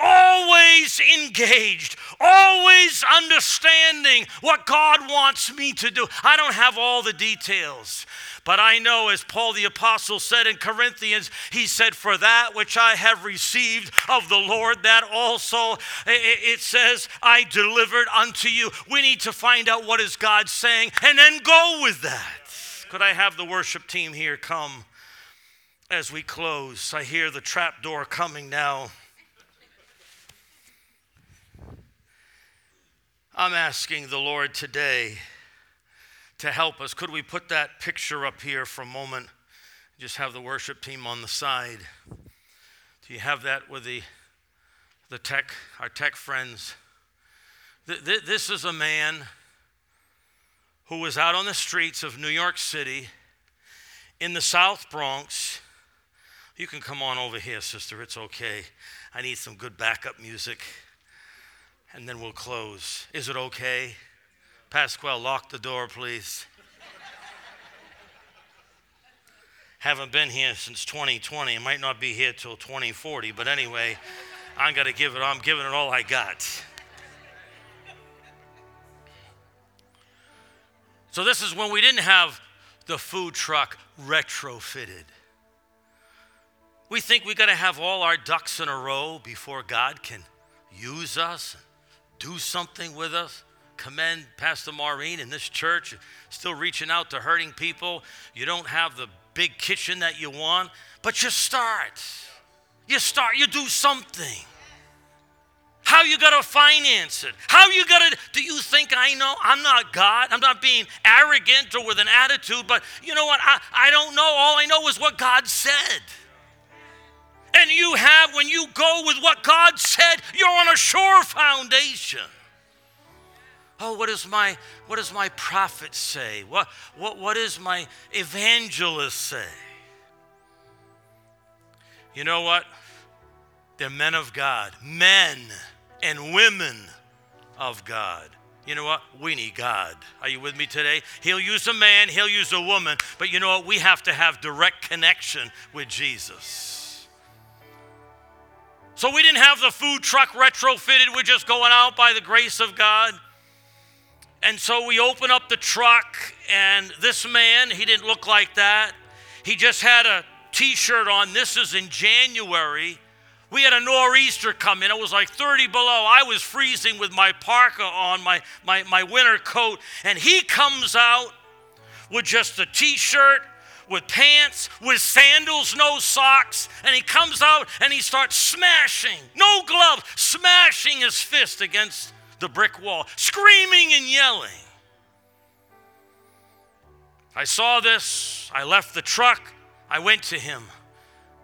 always engaged, always understanding what God wants me to do. I don't have all the details. But I know, as Paul the Apostle said in Corinthians, he said, For that which I have received of the Lord, that also it says, I delivered unto you. We need to find out what is God saying and then go with that. Could I have the worship team here come as we close? I hear the trap door coming now. I'm asking the Lord today to help us. Could we put that picture up here for a moment? Just have the worship team on the side. Do you have that with the, the tech, our tech friends? This is a man who was out on the streets of New York City in the South Bronx. You can come on over here, sister. It's okay. I need some good backup music and then we'll close. Is it okay? Pasquale, lock the door, please. Haven't been here since 2020. I might not be here till 2040, but anyway, I'm gonna give it. I'm giving it all I got. So this is when we didn't have the food truck retrofitted. We think we got to have all our ducks in a row before God can use us do something with us. commend Pastor Maureen and this church, still reaching out to hurting people. You don't have the big kitchen that you want, but you start. You start, you do something. How you gonna finance it? How you gonna Do you think I know? I'm not God. I'm not being arrogant or with an attitude, but you know what? I, I don't know. All I know is what God said. And you have, when you go with what God said, you're on a sure foundation. Oh, what does my what does my prophet say? What what what does my evangelist say? You know what? They're men of God, men and women of God. You know what? We need God. Are you with me today? He'll use a man, he'll use a woman, but you know what? We have to have direct connection with Jesus. So we didn't have the food truck retrofitted, we're just going out by the grace of God. And so we open up the truck, and this man, he didn't look like that. He just had a t shirt on. This is in January. We had a nor'easter come in. It was like 30 below. I was freezing with my parka on, my, my, my winter coat. And he comes out with just a t shirt, with pants, with sandals, no socks. And he comes out and he starts smashing, no gloves, smashing his fist against the brick wall, screaming and yelling. I saw this. I left the truck. I went to him.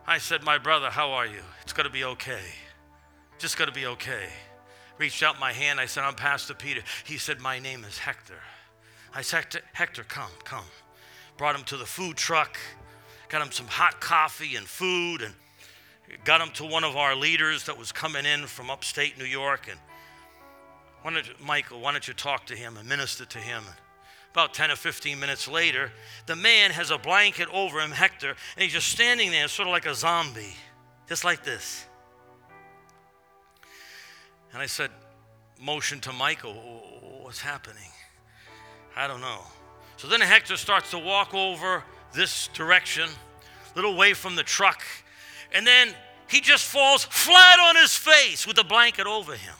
I said, My brother, how are you? It's going to be okay. Just going to be okay. Reached out my hand. I said, I'm Pastor Peter. He said, My name is Hector. I said, Hector, come, come. Brought him to the food truck, got him some hot coffee and food, and got him to one of our leaders that was coming in from upstate New York. And why don't Michael, why don't you talk to him and minister to him? About 10 or 15 minutes later, the man has a blanket over him, Hector, and he's just standing there, sort of like a zombie, just like this. And I said, motion to Michael, what's happening? I don't know. So then Hector starts to walk over this direction, a little way from the truck, and then he just falls flat on his face with the blanket over him.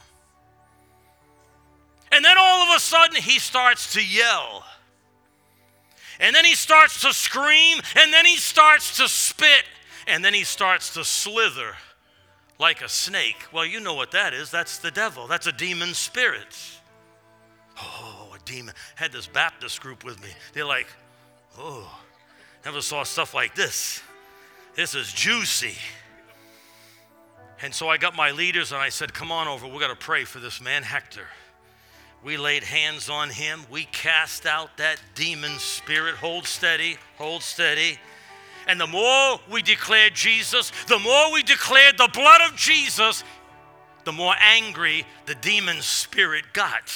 And then all of a sudden, he starts to yell. And then he starts to scream. And then he starts to spit. And then he starts to slither like a snake. Well, you know what that is. That's the devil, that's a demon spirit. Oh, a demon. had this Baptist group with me. They're like, oh, never saw stuff like this. This is juicy. And so I got my leaders and I said, Come on over. We're going to pray for this man, Hector. We laid hands on him. We cast out that demon spirit. Hold steady, hold steady. And the more we declared Jesus, the more we declared the blood of Jesus, the more angry the demon spirit got.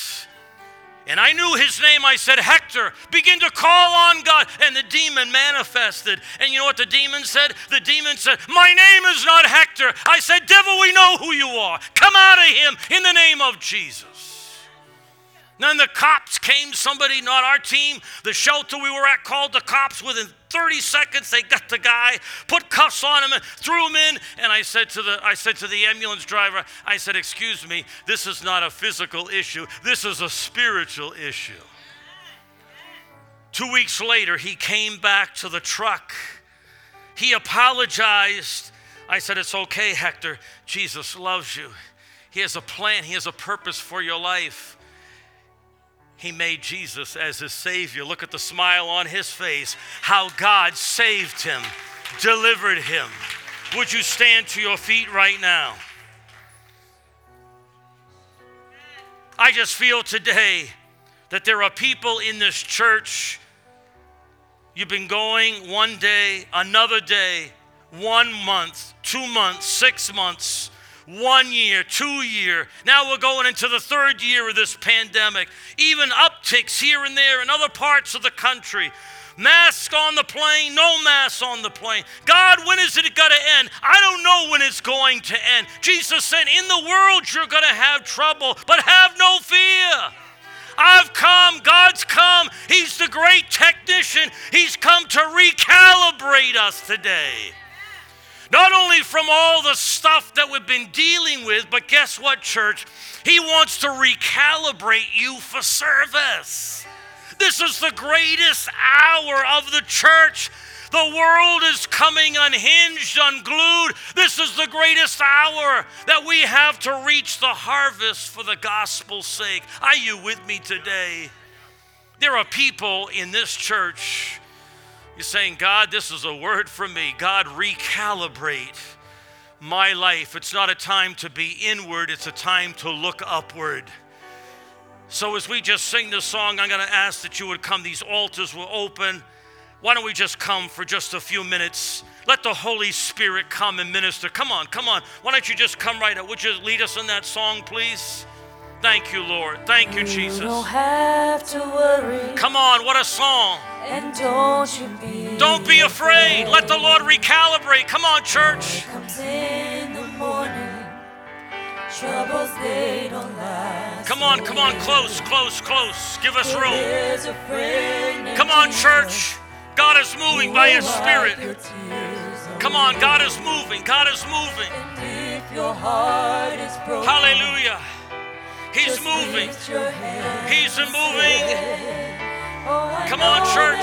And I knew his name. I said, Hector, begin to call on God. And the demon manifested. And you know what the demon said? The demon said, My name is not Hector. I said, Devil, we know who you are. Come out of him in the name of Jesus. Then the cops came, somebody, not our team, the shelter we were at called the cops. Within 30 seconds, they got the guy, put cuffs on him, threw him in. And I said to the I said to the ambulance driver, I said, excuse me, this is not a physical issue, this is a spiritual issue. Two weeks later, he came back to the truck. He apologized. I said, It's okay, Hector. Jesus loves you. He has a plan, He has a purpose for your life he made Jesus as his Savior. Look at the smile on his face, how God saved him, delivered him. Would you stand to your feet right now? I just feel today that there are people in this church. You've been going one day, another day, one month, two months, six months one year, two year. Now we're going into the third year of this pandemic. Even upticks here and there in other parts of the country. Mask on the plane, no mask on the plane. God, when is it going to end? I don't know when it's going to end. Jesus said, In the world you're going to have trouble, but have no fear. I've come, God's come. He's the great technician. He's come to recalibrate us today. Not only from all the stuff that we've been dealing with, but guess what, church? He wants to recalibrate you for service. This is the greatest hour of the church. The world is coming unhinged, unglued. This is the greatest hour that we have to reach the harvest for the gospel's sake. Are you with me today? There are people in this church, you're saying, God, this is a word from me. God, recalibrate my life. It's not a time to be inward, it's a time to look upward. So, as we just sing this song, I'm going to ask that you would come. These altars will open. Why don't we just come for just a few minutes? Let the Holy Spirit come and minister. Come on, come on. Why don't you just come right up? Would you lead us in that song, please? Thank you, Lord. Thank you, Jesus. You don't have to worry. Come on, what a song. And don't you be. Don't be afraid. Let the Lord recalibrate. Come on, church. Comes in the morning. Troubles they don't last. Come on, come on, close, close, close. Give us room. Come on, church. God is moving by His Spirit. wipe your tears Come on. God is moving. God is moving. And if your heart is broken, Hallelujah. He's moving. lift your hand He's moving. "Oh, Come on, church.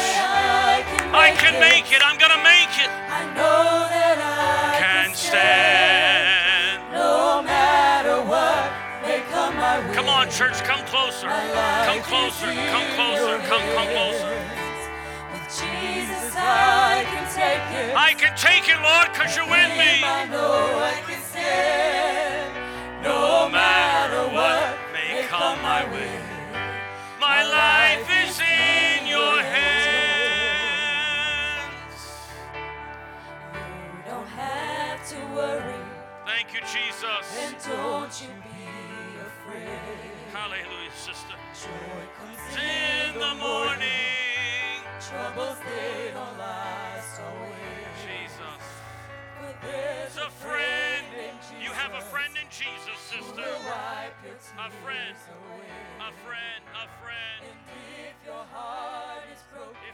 I can make it. I'm going to make it. I know that I Can stand. No matter what may come my way. Come on, church. Come closer. Come closer. Come closer. Come, come closer. With Jesus, I can take it. I can take it, Lord, because you're with me. I know I can stand. No matter Thank you, Jesus. And don't you be afraid. Hallelujah, sister. Joy comes In the morning, Troubles they don't last always. Jesus. But there's a friend. in You have a friend in Jesus, sister. will wipe your A friend. away. A friend, a friend. And if your heart is broken,